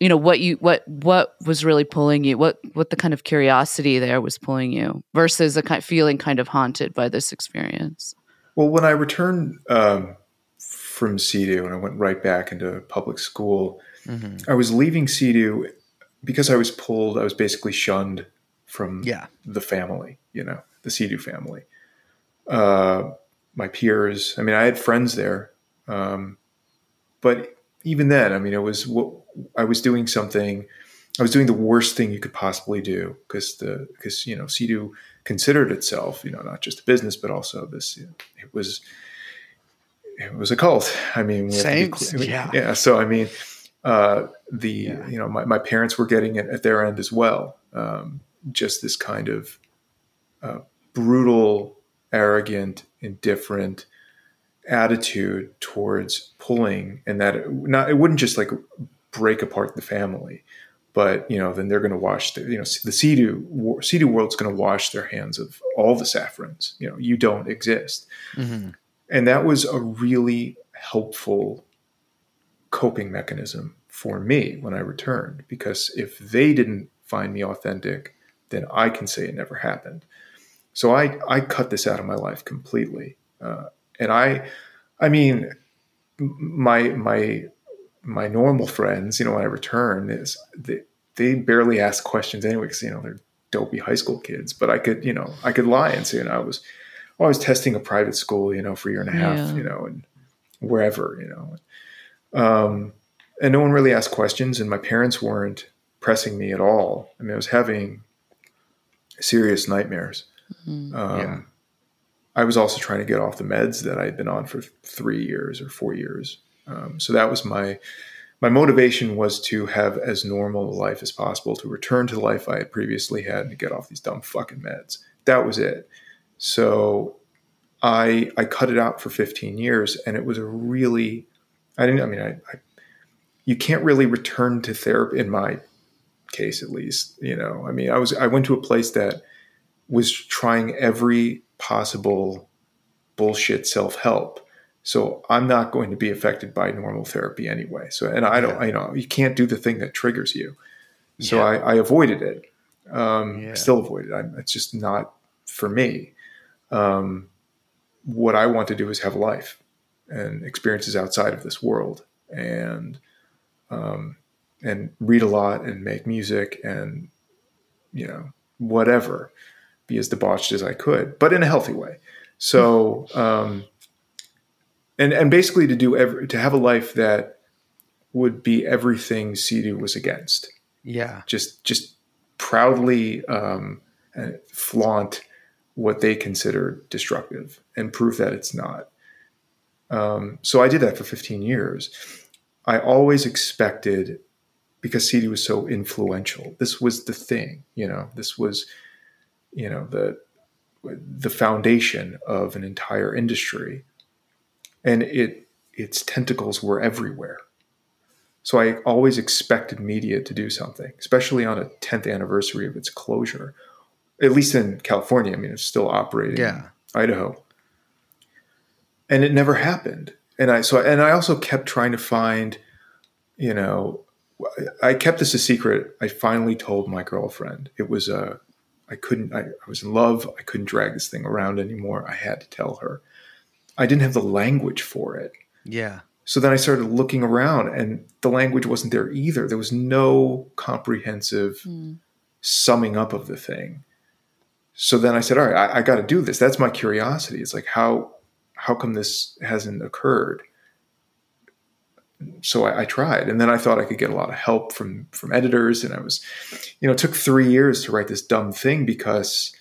[SPEAKER 1] you know what you what what was really pulling you what what the kind of curiosity there was pulling you versus a kind feeling kind of haunted by this experience
[SPEAKER 4] Well, when I returned um, from CEDU and I went right back into public school,
[SPEAKER 2] Mhm.
[SPEAKER 4] I was leaving CEDU because I was pulled. I was basically shunned from
[SPEAKER 2] Yeah.
[SPEAKER 4] the family, you know, the CEDU family. Uh, my peers, I mean, I had friends there, um, but even then, I mean, it was what I was doing something. I was doing the worst thing you could possibly do because the because you know CEDU considered itself, you know, not just a business but also this. You know, it was it was a cult. I mean, we have to be
[SPEAKER 2] Same,
[SPEAKER 4] cl-
[SPEAKER 2] yeah.
[SPEAKER 4] yeah. So I mean, uh, the
[SPEAKER 2] Yeah.
[SPEAKER 4] you know my, my parents were getting it at their end as well. Um, just this kind of uh, brutal, arrogant, indifferent attitude towards pulling, and that it, not it wouldn't just like break apart the family, but you know then they're going to wash the you know the CEDU CEDU world's going to wash their hands of all the Safrans. You know you don't exist,
[SPEAKER 2] Mhm.
[SPEAKER 4] and that was a really helpful coping mechanism for me when I returned because if they didn't find me authentic, then I can say it never happened. So I I cut this out of my life completely, uh, and I I mean my my my normal friends, you know, when I return is they, they barely ask questions anyway because you know they're dopey high school kids. But I could, you know, I could lie and say, you know, I was, oh, I was testing a private school, you know, for a year and a half,
[SPEAKER 1] Yeah.
[SPEAKER 4] you know, and wherever, you know, um, and no one really asked questions, and my parents weren't pressing me at all. I mean, I was having serious nightmares. Um,
[SPEAKER 2] Yeah.
[SPEAKER 4] I was also trying to get off the meds that I had been on for three years or four years. Um, so that was my my motivation was to have as normal a life as possible, to return to the life I had previously had, and to get off these dumb fucking meds. That was it. So I I cut it out for 15 years, and it was a really I didn't. I mean, I, I you can't really return to therapy in my case, at least. You know, I mean, I was I went to a place that was trying every possible bullshit self help. So I'm not going to be affected by normal therapy anyway. So, and I don't,
[SPEAKER 2] Yeah.
[SPEAKER 4] you know, you can't do the thing that triggers you. So
[SPEAKER 2] Yeah.
[SPEAKER 4] I, I avoided it. Um,
[SPEAKER 2] Yeah.
[SPEAKER 4] Still avoided. it. I'm, it's just not for me. Um, what I want to do is have life and experiences outside of this world, and um, and read a lot and make music and you know whatever be as debauched as I could, but in a healthy way. So, um, and and basically to do every, to have a life that would be everything CEDU was against.
[SPEAKER 2] Yeah.
[SPEAKER 4] Just just proudly um, flaunt what they consider destructive and prove that it's not. Um, so I did that for 15 years. I always expected because CEDU was so influential. This was the thing, you know. This was, you know, the the foundation of an entire industry, and it its tentacles were everywhere. So I always expected media to do something, especially on a 10th anniversary of its closure. At least in California, I mean, it's still operating.
[SPEAKER 2] Yeah.
[SPEAKER 4] in Idaho, and it never happened. And I so and I also kept trying to find, you know, I kept this a secret. I finally told my girlfriend. It was a, I couldn't. I, I was in love. I couldn't drag this thing around anymore. I had to tell her. I didn't have the language for it.
[SPEAKER 2] Yeah.
[SPEAKER 4] So then I started looking around, and the language wasn't there either. There was no comprehensive hmm. summing up of the thing. So then I said, "All right, I, I got to do this." That's my curiosity. It's like how how come this hasn't occurred? So I, I tried, and then I thought I could get a lot of help from from editors, and I was, you know, it took three years to write this dumb thing because,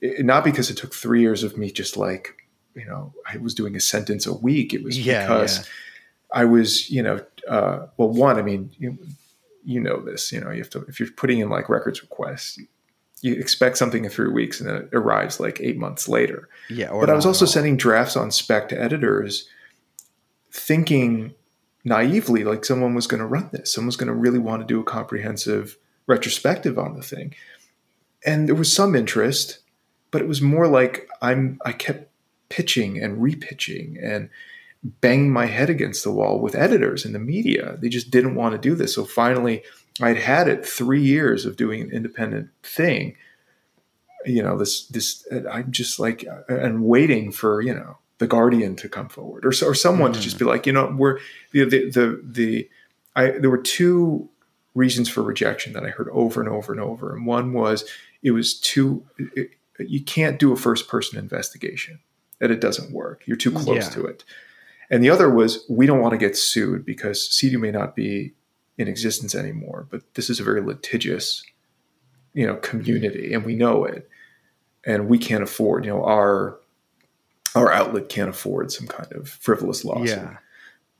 [SPEAKER 4] it, not because it took three years of me just like, you know, I was doing a sentence a week. It was
[SPEAKER 2] Yeah,
[SPEAKER 4] because
[SPEAKER 2] yeah.
[SPEAKER 4] I was, you know, uh, well, one, I mean, you, you know this, you know, you have to, if you're putting in like records requests, you expect something in three weeks and then it arrives like eight months later.
[SPEAKER 2] Yeah.
[SPEAKER 4] But I was also sending drafts on spec to editors thinking naively like someone was going to run this. Someone's going to really want to do a comprehensive retrospective on the thing. And there was some interest, but it was more like I'm, I kept pitching and repitching and banging my head against the wall with editors in the media. They just didn't want to do this. So finally, I'd had it three years of doing an independent thing. You know, this, this, I'm just like, uh, and waiting for, you know, the Guardian to come forward or, or someone to just be like, you know, we're the, the, the, the, I, there were two reasons for rejection that I heard over and over and over. And one was it was too, it, you can't do a first person investigation, that it doesn't work. You're too close
[SPEAKER 2] Yeah.
[SPEAKER 4] to it. And the other was we don't want to get sued because CEDU may not be in existence anymore, but this is a very litigious, you know, community, and we know it, and we can't afford, you know, our our outlet can't afford some kind of frivolous lawsuit,
[SPEAKER 2] Yeah.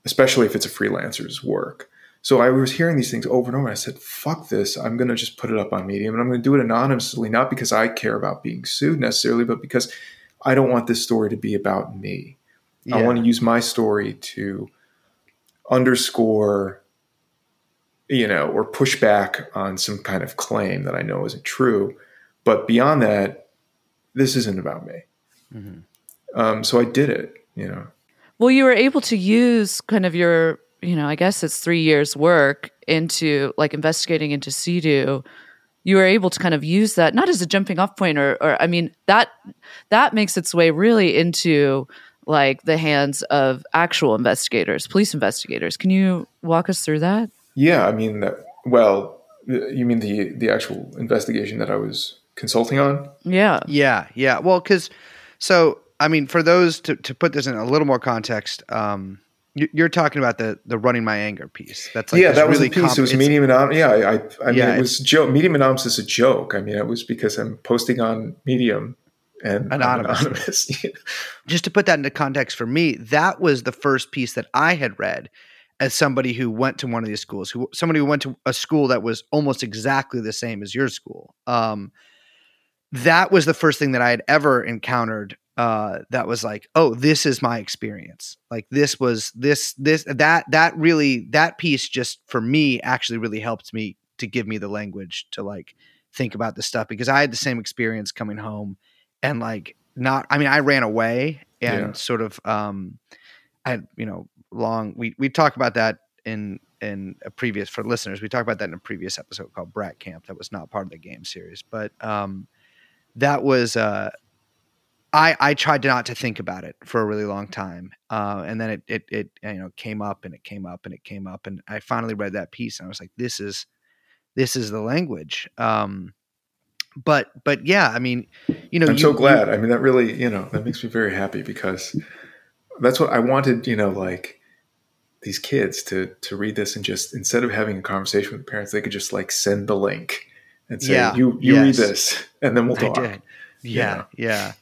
[SPEAKER 4] especially if it's a freelancer's work. So I was hearing these things over and over. And I said, "Fuck this! I'm going to just put it up on Medium, and I'm going to do it anonymously, not because I care about being sued necessarily, but because I don't want this story to be about me. I want to use my story to underscore, you know, or push back on some kind of claim that I know isn't true. But beyond that, this isn't about me.
[SPEAKER 2] Mhm.
[SPEAKER 4] Um, so I did it, you know.
[SPEAKER 1] Well, you were able to use kind of your you know, I guess it's three years work into like investigating into CEDU, you were able to kind of use that not as a jumping off point or, or I mean that that makes its way really into like the hands of actual investigators, police investigators. Can you walk us through that?
[SPEAKER 4] Yeah, I mean that. Well, you mean the the actual investigation that I was consulting on?
[SPEAKER 1] Yeah.
[SPEAKER 2] Yeah, yeah. Well, because so I mean, for those to to put this in a little more context, um, you- you're talking about the the running my anger piece. That's like
[SPEAKER 4] yeah, that was
[SPEAKER 2] really
[SPEAKER 4] the piece.
[SPEAKER 2] comp-
[SPEAKER 4] it was medium anonymous. Yeah, I, I, I mean, it was joke. Medium anonymous is a joke. I mean, it was because I'm posting on Medium and I'm anonymous.
[SPEAKER 2] just to put that into context for me, that was the first piece that I had read as somebody who went to one of these schools, who somebody who went to a school that was almost exactly the same as your school. Um, that was the first thing that I had ever encountered. Uh, that was like, oh, this is my experience. Like this was this this that that really that piece just for me actually really helped me to give me the language to like think about this stuff because I had the same experience coming home and like not I mean I ran away and
[SPEAKER 4] Yeah.
[SPEAKER 2] sort of um I had you know long we we talk about that in in a previous for listeners we talked about that in a previous episode called Brat Camp that was not part of the game series but um that was uh I I tried not to think about it for a really long time uh and then it it it you know came up and it came up and it came up and I finally read that piece and I was like this is this is the language um but but yeah I mean you know
[SPEAKER 4] I'm
[SPEAKER 2] you-
[SPEAKER 4] so
[SPEAKER 2] you-
[SPEAKER 4] glad. I mean, that really, you know, that makes me very happy because that's what I wanted. You know, like these kids to to read this and just instead of having a conversation with the parents, they could just like send the link and say,
[SPEAKER 2] Yeah,
[SPEAKER 4] "You you read this, and then we'll talk."
[SPEAKER 2] did. Yeah, yeah.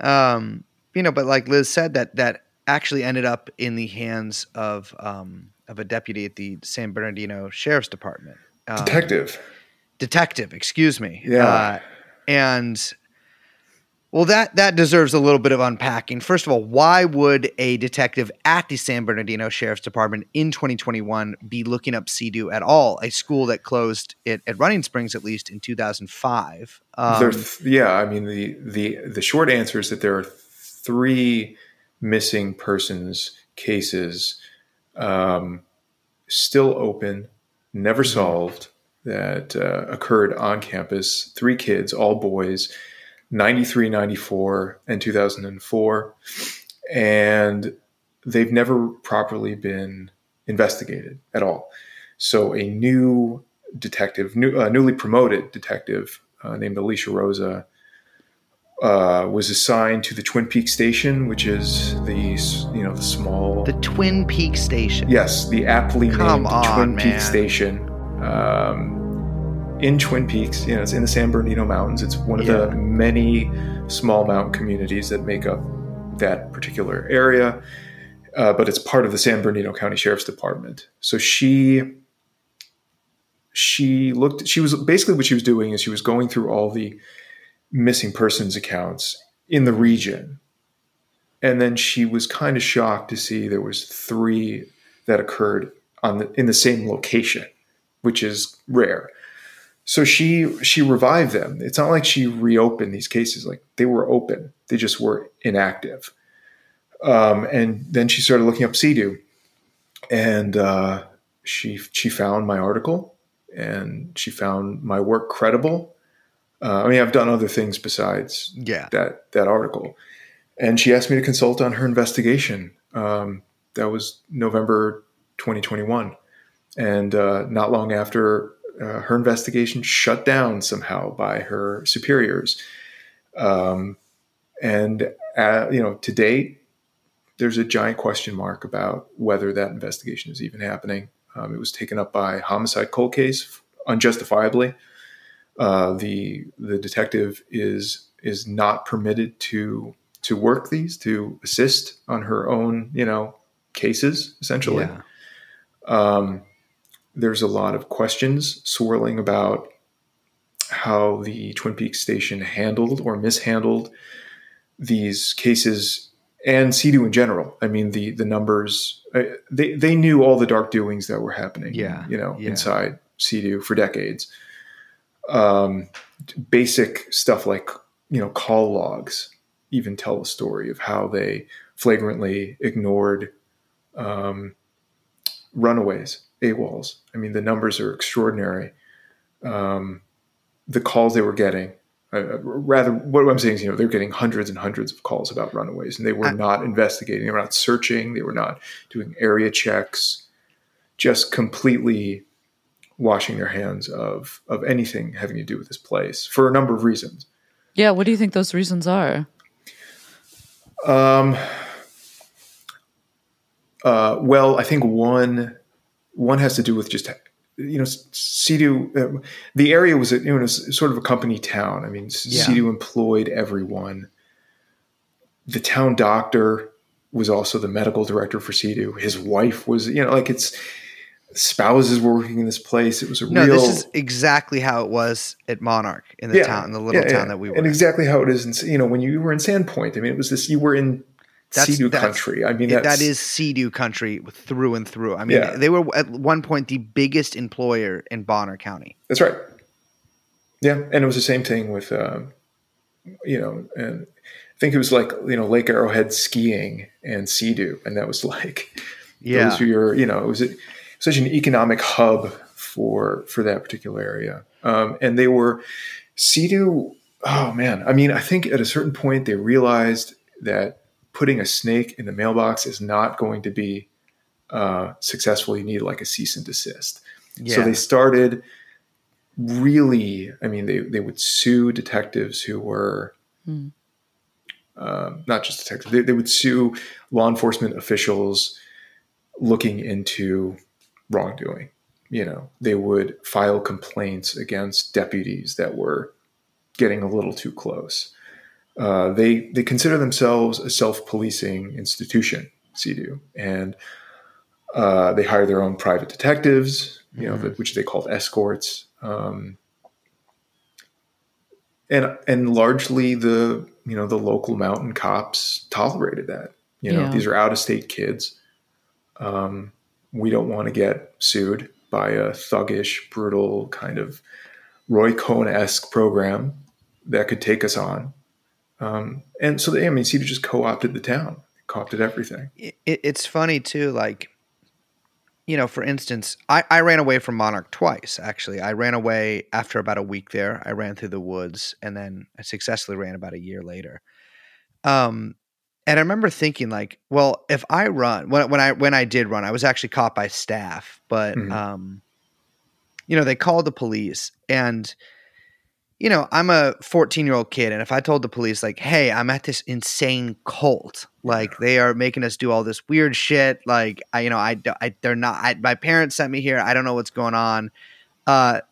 [SPEAKER 2] Um, you know, but like Liz said, that that actually ended up in the hands of um, of a deputy at the San Bernardino Sheriff's Department. Um,
[SPEAKER 4] Detective.
[SPEAKER 2] detective, excuse me.
[SPEAKER 4] Yeah.
[SPEAKER 2] Uh, and well, that that deserves a little bit of unpacking. First of all, why would a detective at the San Bernardino Sheriff's Department in 2021 be looking up CEDU at all? A school that closed it at Running Springs at least in 2005. Um,
[SPEAKER 4] th- yeah, I mean the the the short answer is that there are three missing persons cases um, still open, never
[SPEAKER 2] Mm-hmm.
[SPEAKER 4] solved that uh, occurred on campus. Three kids, all boys, 93, 94, and 2004, and they've never properly been investigated at all. So a new detective, new, uh, newly promoted detective uh, named Alicia Rosa, uh, was assigned to the Twin Peaks station, which is the you know the small
[SPEAKER 2] the Twin Peaks station.
[SPEAKER 4] yes the aptly
[SPEAKER 2] Come
[SPEAKER 4] named
[SPEAKER 2] on,
[SPEAKER 4] Twin. Peaks station. Um, in Twin Peaks, you know, it's in the San Bernardino Mountains. It's one of
[SPEAKER 2] Yeah.
[SPEAKER 4] the many small mountain communities that make up that particular area, uh, but it's part of the San Bernardino County Sheriff's Department. So she she looked. She was basically what she was doing is she was going through all the missing persons accounts in the region, and then she was kind of shocked to see there was three that occurred on the, in the same location, which is rare. So she she revived them. It's not like she reopened these cases; like they were open, they just were inactive. Um, and then she started looking up CEDU, and uh, she she found my article, and she found my work credible. Uh, I mean, I've done other things besides
[SPEAKER 2] Yeah.
[SPEAKER 4] that that article, and she asked me to consult on her investigation. Um, that was November 2021, and uh, not long after uh, her investigation shut down somehow by her superiors, um, and uh, you know to date, there's a giant question mark about whether that investigation is even happening. Um, it was taken up by homicide cold case unjustifiably. Uh, the the detective is is not permitted to to work these to assist on her own you know cases essentially.
[SPEAKER 2] Yeah.
[SPEAKER 4] Um, there's a lot of questions swirling about how the Twin Peaks station handled or mishandled these cases and CEDU in general. I mean, the the numbers uh, they they knew all the dark doings that were happening.
[SPEAKER 2] Yeah,
[SPEAKER 4] you know,
[SPEAKER 2] yeah.
[SPEAKER 4] inside CEDU for decades. Um, basic stuff like you know call logs even tell the story of how they flagrantly ignored um, runaways, AWOLs. I mean, the numbers are extraordinary. Um, the calls they were getting, uh, rather, what I'm saying is, you know, they're getting hundreds and hundreds of calls about runaways, and they were
[SPEAKER 2] I-
[SPEAKER 4] not investigating. They were not searching. They were not doing area checks. Just completely washing their hands of of anything having to do with this place for a number of reasons.
[SPEAKER 1] Yeah, what do you think those reasons are?
[SPEAKER 4] Um, uh, well, I think one one has to do with just you know CEDU. Uh, the area was a, you know it was sort of a company town. I mean,
[SPEAKER 2] Yeah.
[SPEAKER 4] CEDU employed everyone. The town doctor was also the medical director for CEDU. His wife was you know like it's spouses were working in this place. It was a
[SPEAKER 2] No,
[SPEAKER 4] real
[SPEAKER 2] this is exactly how it was at Monarch in the town, in the little
[SPEAKER 4] yeah,
[SPEAKER 2] town
[SPEAKER 4] yeah.
[SPEAKER 2] that we were.
[SPEAKER 4] and
[SPEAKER 2] in.
[SPEAKER 4] exactly how it is. In, you know, when you were in Sandpoint, I mean, it was this. You were in
[SPEAKER 2] That's-
[SPEAKER 4] CEDU
[SPEAKER 2] that's-
[SPEAKER 4] country. I mean, that's,
[SPEAKER 2] that is CEDU country through and through. I mean,
[SPEAKER 4] Yeah.
[SPEAKER 2] they were at one point the biggest employer in Bonner County.
[SPEAKER 4] That's right. Yeah, and it was the same thing with, um, you know, and I think it was like you know Lake Arrowhead skiing and CEDU, and that was like
[SPEAKER 2] Yeah,
[SPEAKER 4] those were your you know it was a, such an economic hub for for that particular area, um, and they were CEDU. Oh man, I mean, I think at a certain point they realized that putting a snake in the mailbox is not going to be uh, successful. You need like a cease and desist.
[SPEAKER 2] yeah.
[SPEAKER 4] So they started really, I mean, they, they would sue detectives who were
[SPEAKER 1] Hmm.
[SPEAKER 4] um, not just detectives, they, they would sue law enforcement officials looking into wrongdoing. You know, they would file complaints against deputies that were getting a little too close. Uh, they they consider themselves a self policing institution, CEDU, and uh, they hire their own private detectives, you know,
[SPEAKER 2] Mhm.
[SPEAKER 4] which they called escorts, um, and and largely the you know the local mountain cops tolerated that. You know,
[SPEAKER 1] Yeah.
[SPEAKER 4] these are out of state kids. Um, we don't want to get sued by a thuggish, brutal kind of Roy Cohn esque program that could take us on. Um, and so, they, I mean, CEDU just co opted the town, co opted everything.
[SPEAKER 2] it, it's funny too like you know for instance I, I ran away from monarch twice actually i ran away after about a week there i ran through the woods and then i successfully ran about a year later um and i remember thinking like well if i run when, when i when i did run i was actually caught by staff but
[SPEAKER 4] Mhm.
[SPEAKER 2] um you know they called the police and you know, I'm a 14 year old kid, and if I told the police, like, hey, I'm at this insane cult, like they are making us do all this weird shit, like, I, you know, I, I they're not, I, my parents sent me here, I don't know what's going on. Uh,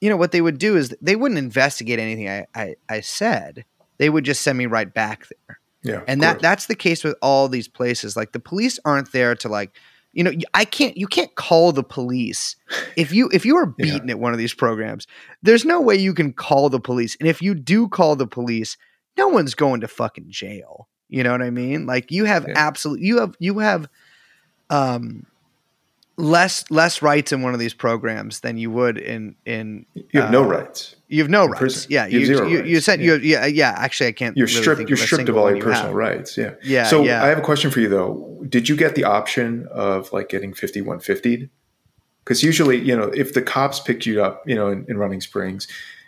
[SPEAKER 2] you know, what they would do is they wouldn't investigate anything I, I, I said, they would just send me right back there.
[SPEAKER 4] Yeah.
[SPEAKER 2] And that
[SPEAKER 4] course.
[SPEAKER 2] that's the case with all these places. Like the police aren't there to like, you know, I can't you can't call the police if you if you are
[SPEAKER 4] Yeah.
[SPEAKER 2] beaten at one of these programs. There's no way you can call the police. And if you do call the police, no one's going to fucking jail. You know what I mean? Like you have
[SPEAKER 4] Yeah.
[SPEAKER 2] absolute you have you have um less less rights in one of these programs than you would in in
[SPEAKER 4] you have no
[SPEAKER 2] uh,
[SPEAKER 4] rights.
[SPEAKER 2] You have no rights. Yeah,
[SPEAKER 4] You
[SPEAKER 2] you you, you
[SPEAKER 4] rights.
[SPEAKER 2] said
[SPEAKER 4] Yeah.
[SPEAKER 2] you yeah yeah actually I can't
[SPEAKER 4] You're
[SPEAKER 2] really
[SPEAKER 4] stripped. You're
[SPEAKER 2] of
[SPEAKER 4] stripped of all your
[SPEAKER 2] you
[SPEAKER 4] personal
[SPEAKER 2] have.
[SPEAKER 4] rights. Yeah.
[SPEAKER 2] Yeah,
[SPEAKER 4] So
[SPEAKER 2] yeah.
[SPEAKER 4] I have a question for you though. Did you get the option of like getting 5150? Because usually, you know, if the cops picked you up, you know, in, in Running Springs,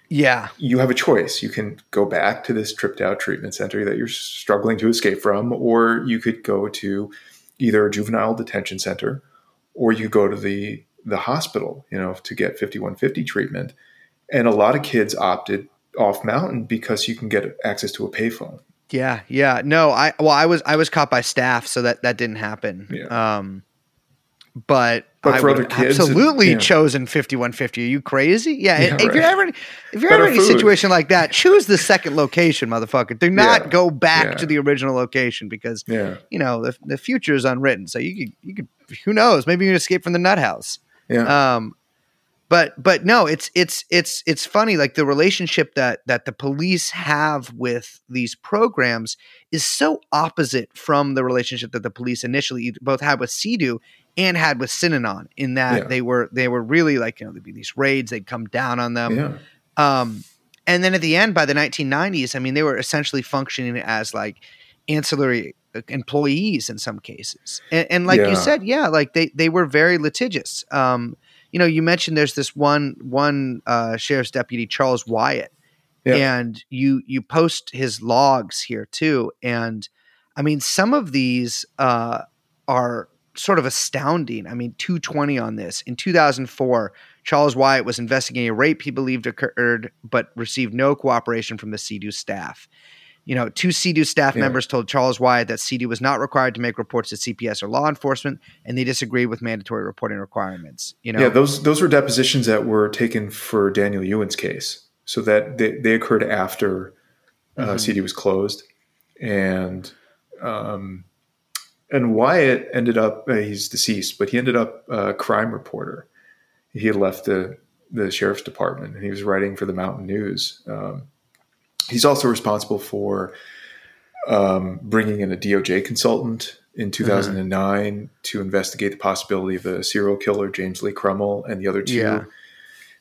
[SPEAKER 2] Yeah.
[SPEAKER 4] you have a choice. You can go back to this tripped out treatment center that you're struggling to escape from, or you could go to either a juvenile detention center, or you go to the the hospital, you know, to get 5150 treatment. And a lot of kids opted off mountain because you can get access to a payphone.
[SPEAKER 2] Yeah, yeah. No, I well, I was I was caught by staff, so that that didn't happen.
[SPEAKER 4] Yeah.
[SPEAKER 2] Um, but
[SPEAKER 4] But
[SPEAKER 2] I
[SPEAKER 4] for other kids,
[SPEAKER 2] absolutely
[SPEAKER 4] yeah.
[SPEAKER 2] chosen fifty one fifty. Are you crazy? Yeah.
[SPEAKER 4] Yeah,
[SPEAKER 2] if you're ever if you're
[SPEAKER 4] Better
[SPEAKER 2] ever in a
[SPEAKER 4] food.
[SPEAKER 2] situation like that, choose the second location, motherfucker. Do not
[SPEAKER 4] Yeah,
[SPEAKER 2] go back to the original location because
[SPEAKER 4] Yeah.
[SPEAKER 2] you know the the future is unwritten. So you could you could who knows? Maybe you can escape from the nut house.
[SPEAKER 4] Yeah.
[SPEAKER 2] Um, but but no, it's it's it's it's funny. Like the relationship that that the police have with these programs is so opposite from the relationship that the police initially both had with CEDU and had with Synanon. In that
[SPEAKER 4] Yeah.
[SPEAKER 2] they were they were really like you know there'd be these raids, they'd come down on them.
[SPEAKER 4] yeah.
[SPEAKER 2] Um, and then at the end, by the 1990s, I mean, they were essentially functioning as like ancillary employees in some cases. And, and like
[SPEAKER 4] Yeah.
[SPEAKER 2] you said, yeah, like they they were very litigious. Um, you know, you mentioned there's this one one uh, sheriff's deputy Charles Wyatt, and you you post his logs here too. And I mean, some of these uh, are sort of astounding. I mean, 220 on this in 2004. Charles Wyatt was investigating a rape he believed occurred, but received no cooperation from the CEDU staff. You know, two CEDU staff
[SPEAKER 4] Yeah.
[SPEAKER 2] members told Charles Wyatt that CEDU was not required to make reports to CPS or law enforcement, and they disagreed with mandatory reporting requirements. You know,
[SPEAKER 4] Yeah, those those were depositions that were taken for Daniel Yuen's case, so that they, they occurred after uh,
[SPEAKER 2] Mhm.
[SPEAKER 4] CEDU was closed, and um, and Wyatt ended up uh, he's deceased, but he ended up a crime reporter. He had left the the sheriff's department and he was writing for the Mountain News. Um, he's also responsible for um, bringing in a DOJ consultant in 2009 to investigate the possibility of a serial killer, James Lee Crummel, and the other two
[SPEAKER 2] Yeah.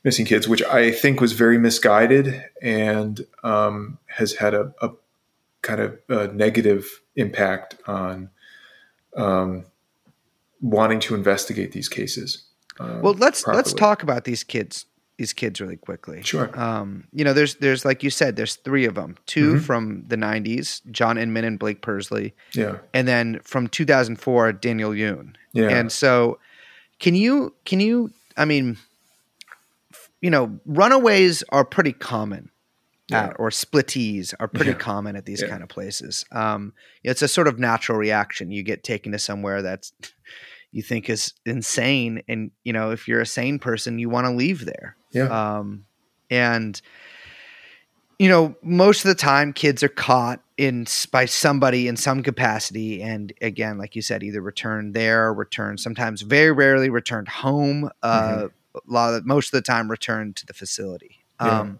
[SPEAKER 4] missing kids, which I think was very misguided and um, has had a, a kind of a negative impact on um, wanting to investigate these cases. um,
[SPEAKER 2] well, let's let's talk about these kids these kids really quickly.
[SPEAKER 4] Sure.
[SPEAKER 2] Um, you know, there's there's like you said, there's three of them. 2
[SPEAKER 4] Mhm.
[SPEAKER 2] from the '90s, John Inman and Blake Pursley,
[SPEAKER 4] Yeah.
[SPEAKER 2] and then from 2004, Daniel Yuen.
[SPEAKER 4] Yeah.
[SPEAKER 2] And so, can you can you? I mean, you know, runaways are pretty common,
[SPEAKER 4] Yeah.
[SPEAKER 2] at, or splittees are pretty
[SPEAKER 4] Yeah.
[SPEAKER 2] common at these
[SPEAKER 4] Yeah.
[SPEAKER 2] kind of places. Um, it's a sort of natural reaction. You get taken to somewhere that's you think is insane, and you know, if you're a sane person, you want to leave there.
[SPEAKER 4] yeah.
[SPEAKER 2] Um, and you know, most of the time, kids are caught in by somebody in some capacity, and again, like you said, either returned there, or returned sometimes, very rarely returned home. Uh, A lot of most of the time, returned to the facility.
[SPEAKER 4] Yeah.
[SPEAKER 2] Um,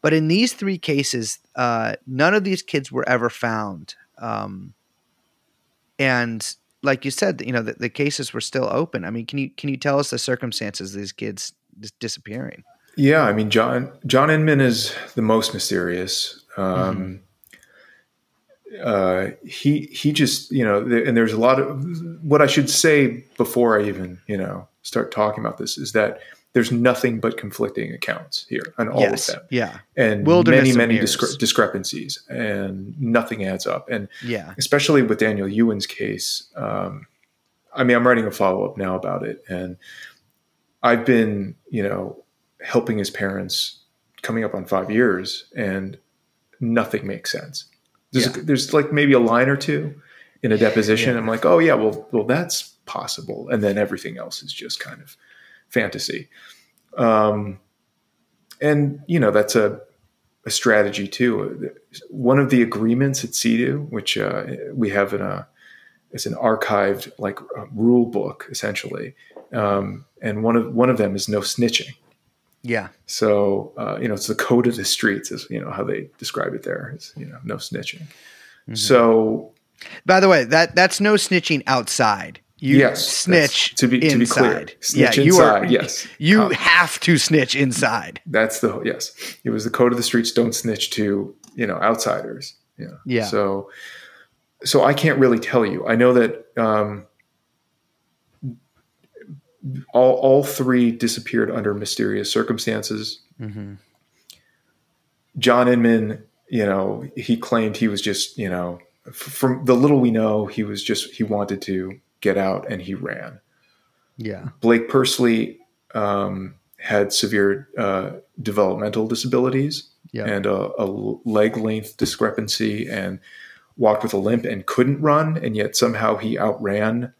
[SPEAKER 2] but in these three cases, uh, none of these kids were ever found. Um, and like you said, you know, the, the cases were still open. I mean, can you can you tell us the circumstances of these kids dis- disappearing?
[SPEAKER 4] Yeah, I mean John John Inman is the most mysterious. Um, uh, he he just you know, and there's a lot of what I should say before I even you know start talking about this is that there's nothing but conflicting accounts here on all
[SPEAKER 2] yes.
[SPEAKER 4] of them,
[SPEAKER 2] Yeah.
[SPEAKER 4] and
[SPEAKER 2] Wilderness
[SPEAKER 4] many many discre- discrepancies, and nothing adds up. And
[SPEAKER 2] Yeah.
[SPEAKER 4] especially with Daniel Yuen's case. Um, I mean, I'm writing a follow up now about it, and I've been, you know, helping his parents coming up on five years, and nothing makes sense. There's,
[SPEAKER 2] Yeah.
[SPEAKER 4] there's like maybe a line or two in a deposition.
[SPEAKER 2] Yeah.
[SPEAKER 4] I'm like, oh yeah, well, well, that's possible, and then everything else is just kind of fantasy. Um, and you know, that's a a strategy too. One of the agreements at CEDU, which uh, we have in a, it's an archived like uh rule book essentially, um, and one of one of them is no snitching.
[SPEAKER 2] Yeah.
[SPEAKER 4] So uh, you know, it's the code of the streets, is you know how they describe it there. Is you know, no snitching.
[SPEAKER 2] Mm-hmm.
[SPEAKER 4] So
[SPEAKER 2] By the way, that that's no snitching outside. You
[SPEAKER 4] yes,
[SPEAKER 2] snitch
[SPEAKER 4] to be to be clear. Snitch
[SPEAKER 2] yeah, you
[SPEAKER 4] inside.
[SPEAKER 2] are.
[SPEAKER 4] yes,
[SPEAKER 2] You have to snitch inside.
[SPEAKER 4] That's the yes. It was the code of the streets. Don't snitch to you know outsiders. Yeah.
[SPEAKER 2] Yeah.
[SPEAKER 4] So, so I can't really tell you. I know that um, all all three disappeared under mysterious circumstances.
[SPEAKER 2] Mm-hmm.
[SPEAKER 4] John Inman, you know, he claimed he was just you know from the little we know, he was just he wanted to get out and he ran.
[SPEAKER 2] Yeah.
[SPEAKER 4] Blake Pursley um, had severe uh, developmental disabilities
[SPEAKER 2] Yeah.
[SPEAKER 4] and a, a leg length discrepancy and walked with a limp and couldn't run. And yet somehow he outran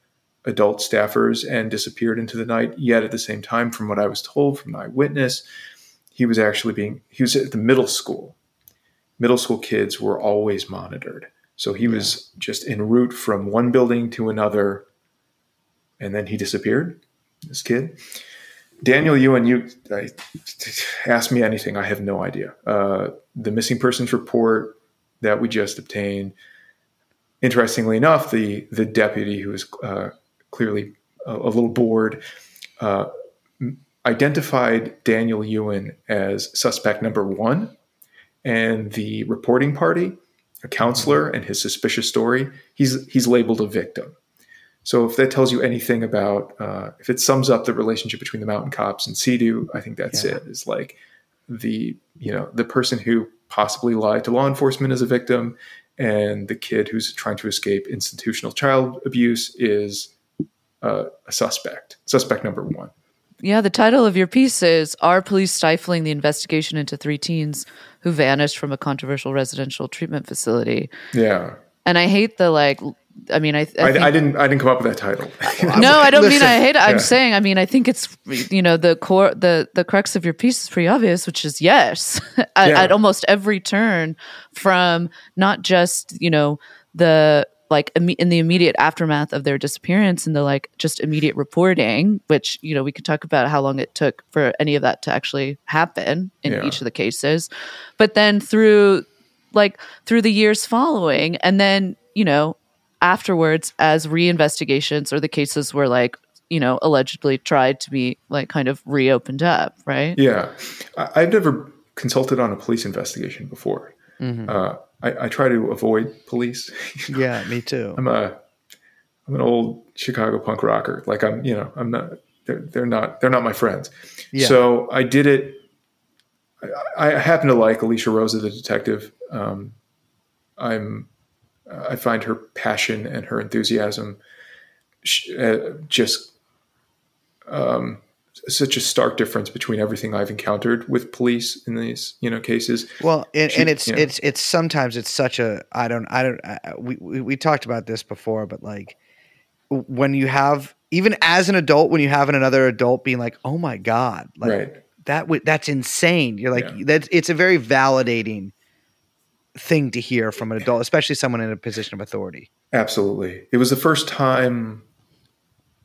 [SPEAKER 4] adult staffers and disappeared into the night. Yet at the same time, from what I was told from an eyewitness, he was actually being, he was at the middle school. Middle school kids were always monitored. So he was just en route from one building to another and then he disappeared. This kid, Daniel Yuen, you I, ask me anything, I have no idea. Uh, the missing persons report that we just obtained. Interestingly enough, the the deputy who was uh, clearly a, a little bored uh, identified Daniel Yuen as suspect number one, and the reporting party a counselor and his suspicious story, he's he's labeled a victim. So if that tells you anything about, uh, if it sums up the relationship between the mountain cops and CEDU, I think that's
[SPEAKER 2] Yeah.
[SPEAKER 4] it. Is like the you know the person who possibly lied to law enforcement is a victim, and the kid who's trying to escape institutional child abuse is uh, a suspect. Suspect number one.
[SPEAKER 1] Yeah, the title of your piece is Are Police Stifling the Investigation into Three Teens Who Vanished from a Controversial Residential Treatment Facility?
[SPEAKER 4] Yeah,
[SPEAKER 1] And I hate the like, I mean, I, I,
[SPEAKER 4] I,
[SPEAKER 1] think,
[SPEAKER 4] I didn't. I didn't come up with that title.
[SPEAKER 1] no, I don't mean I hate it. I'm
[SPEAKER 4] yeah.
[SPEAKER 1] saying, I mean, I think it's, you know, the core, the, the crux of your piece is pretty obvious, which is yes, at,
[SPEAKER 4] Yeah.
[SPEAKER 1] at almost every turn from not just, you know, the, like imme- in the immediate aftermath of their disappearance and the like just immediate reporting which you know we could talk about how long it took for any of that to actually happen in
[SPEAKER 4] Yeah.
[SPEAKER 1] each of the cases but then through like through the years following and then you know afterwards as reinvestigations or the cases were like you know allegedly tried to be like kind of reopened up right
[SPEAKER 4] Yeah, I, I've never consulted on a police investigation before.
[SPEAKER 2] Mhm.
[SPEAKER 4] Uh, I, I try to avoid police.
[SPEAKER 2] Yeah, me too.
[SPEAKER 4] I'm a I'm an old Chicago punk rocker. Like I'm, you know, I'm not. They're they're not they're not my friends.
[SPEAKER 2] Yeah.
[SPEAKER 4] So I did it. I, I happen to like Alicia Rosa, the detective. Um, I'm. I find her passion and her enthusiasm sh- uh, just um, such a stark difference between everything I've encountered with police in these you know cases.
[SPEAKER 2] Well, and,
[SPEAKER 4] She-
[SPEAKER 2] and it's
[SPEAKER 4] yeah.
[SPEAKER 2] it's it's sometimes it's such a I don't I don't I, we, we we talked about this before, but like when you have even as an adult when you have another adult being like, oh my god, like
[SPEAKER 4] right.
[SPEAKER 2] that w- that's insane. You're like
[SPEAKER 4] Yeah.
[SPEAKER 2] that's it's a very validating thing to hear from an adult, especially someone in a position of authority.
[SPEAKER 4] Absolutely. It was the first time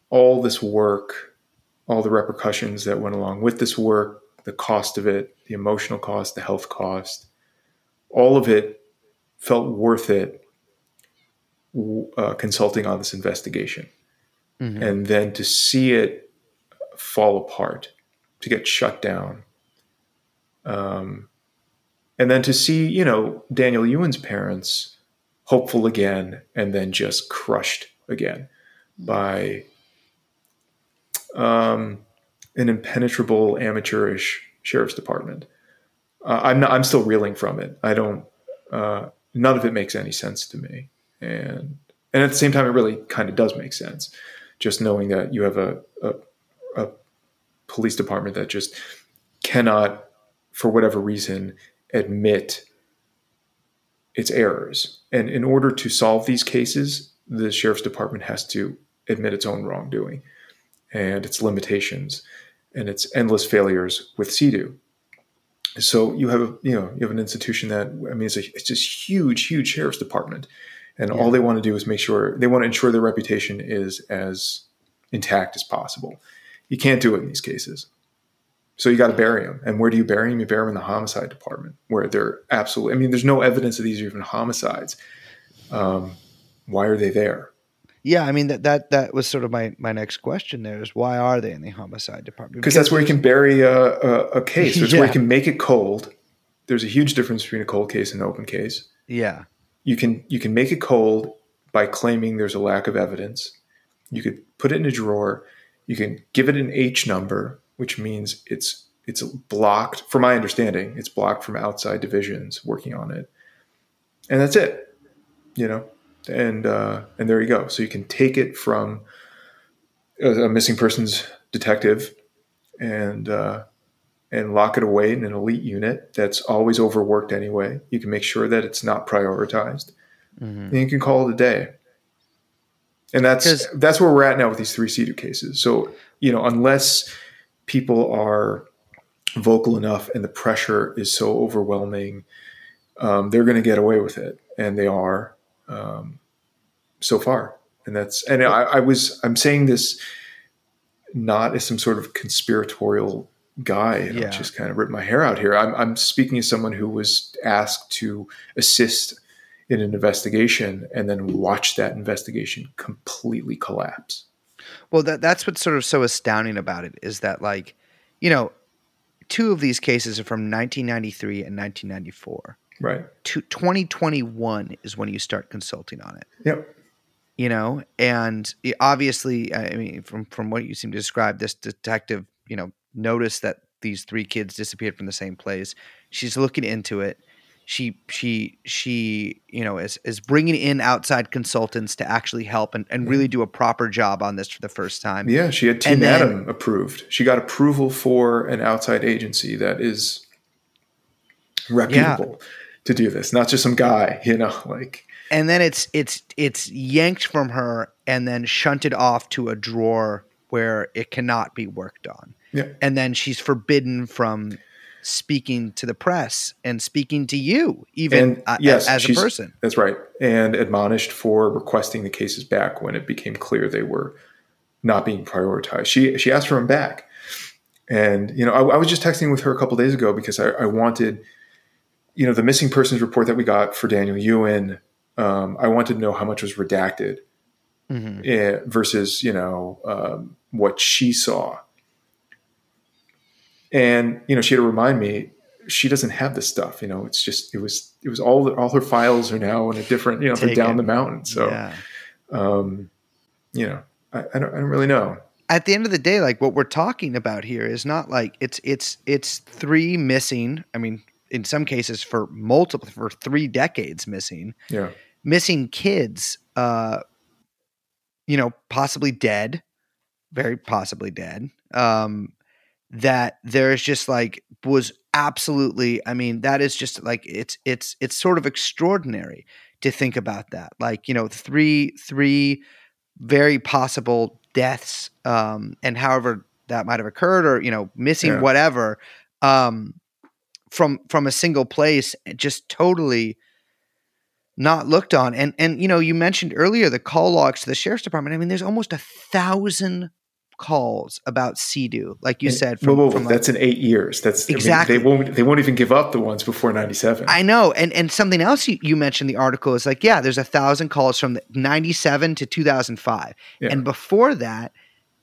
[SPEAKER 4] all this work, all the repercussions that went along with this work, the cost of it, the emotional cost, the health cost, all of it felt worth it uh, consulting on this investigation.
[SPEAKER 2] Mhm.
[SPEAKER 4] And then to see it fall apart, to get shut down. Um, and then to see, you know, Daniel Yuen's parents hopeful again and then just crushed again by um, an impenetrable amateurish sheriff's department. Uh, I'm not, I'm still reeling from it. I don't. Uh, none of it makes any sense to me, and and at the same time, it really kind of does make sense. Just knowing that you have a, a a police department that just cannot, for whatever reason, admit its errors. And in order to solve these cases, the sheriff's department has to admit its own wrongdoing and its limitations and its endless failures with CEDU. So you have a you know you have an institution that I mean it's a it's this huge huge sheriff's department, and all they want to do is make sure they want to ensure their reputation is as intact as possible. You can't do it in these cases. So you got to bury them. And where do you bury them? You bury them in the homicide department, where they're absolutely. I mean, there's no evidence that these are even homicides. Um, why are they there?
[SPEAKER 2] Yeah, I mean that that that was sort of my my next question. There is why are they in the homicide department?
[SPEAKER 4] Because that's where you can bury a, a, a case. That's where you can make it cold. There's a huge difference between a cold case and an open case.
[SPEAKER 2] yeah
[SPEAKER 4] You can you can make it cold by claiming there's a lack of evidence. You could put it in a drawer. You can give it an H number, which means it's it's blocked. From my understanding, it's blocked from outside divisions working on it, and that's it. You know, and uh, and there you go. So you can take it from a, a missing persons detective and uh, and lock it away in an elite unit that's always overworked anyway. You can make sure that it's not prioritized.
[SPEAKER 2] Mhm.
[SPEAKER 4] And you can call it a day. And that's that's where we're at now with these three CEDU cases. So you know, unless people are vocal enough and the pressure is so overwhelming, um, they're going to get away with it, and they are um, so far. And that's and I, I was I'm saying this not as some sort of conspiratorial guy. And
[SPEAKER 2] Yeah.
[SPEAKER 4] I'll just kind of rip my hair out here. I'm, I'm speaking as someone who was asked to assist in an investigation and then watch that investigation completely collapse.
[SPEAKER 2] Well, that that's what's sort of so astounding about it is that like, you know, two of these cases are from 1993 and 1994.
[SPEAKER 4] Right.
[SPEAKER 2] to 2021 is when you start consulting on it.
[SPEAKER 4] Yep.
[SPEAKER 2] you know? And obviously i mean from from what you seem to describe this detective you know noticed that these three kids disappeared from the same place. She's looking into it. She she she you know is is bringing in outside consultants to actually help and, and really do a proper job on this for the first time.
[SPEAKER 4] Yeah, she had Team
[SPEAKER 2] then-
[SPEAKER 4] Adam approved. She got approval for an outside agency that is reputable to do this, not just some guy, you know, like
[SPEAKER 2] and then it's it's it's yanked from her and then shunted off to a drawer where it cannot be worked on
[SPEAKER 4] yeah.
[SPEAKER 2] and then she's forbidden from speaking to the press and speaking to you even
[SPEAKER 4] And
[SPEAKER 2] uh,
[SPEAKER 4] yes,
[SPEAKER 2] as a person
[SPEAKER 4] That's right. And admonished for requesting the cases back when it became clear they were not being prioritized. She she asked for them back. And you know, I, I was just texting with her a couple days ago because I, I wanted, you know, the missing persons report that we got for Daniel Yuen. Um, I wanted to know how much was redacted
[SPEAKER 2] Mhm.
[SPEAKER 4] eh, versus you know um, what she saw. And you know, she had to remind me she doesn't have this stuff. You know, it's just it was it was all all her files are now in a different you know they're down the mountain. So
[SPEAKER 2] yeah.
[SPEAKER 4] um, you know, I, I don't I don't really know.
[SPEAKER 2] at the end of the day like what we're talking about here is not like it's it's it's three missing i mean in some cases for multiple for three decades missing.
[SPEAKER 4] Yeah,
[SPEAKER 2] missing kids uh you know possibly dead very possibly dead um that there's just like was absolutely i mean that is just like it's it's it's sort of extraordinary to think about that. Like you know three three very possible deaths um and however that might have occurred or you know missing
[SPEAKER 4] Yeah.
[SPEAKER 2] whatever um from from a single place just totally not looked on and and you know you mentioned earlier the call logs to the sheriff's department i mean there's almost a thousand calls about CEDU, like you
[SPEAKER 4] And-
[SPEAKER 2] said. From,
[SPEAKER 4] whoa, whoa,
[SPEAKER 2] from like-
[SPEAKER 4] that's in eight years. That's I mean,
[SPEAKER 2] Exactly.
[SPEAKER 4] they won't they won't even give up the ones before ninety seven.
[SPEAKER 2] I know, and and something else you, you mentioned in the article is like, yeah, there's a thousand calls from '97 to 2005,
[SPEAKER 4] Yeah.
[SPEAKER 2] and before that,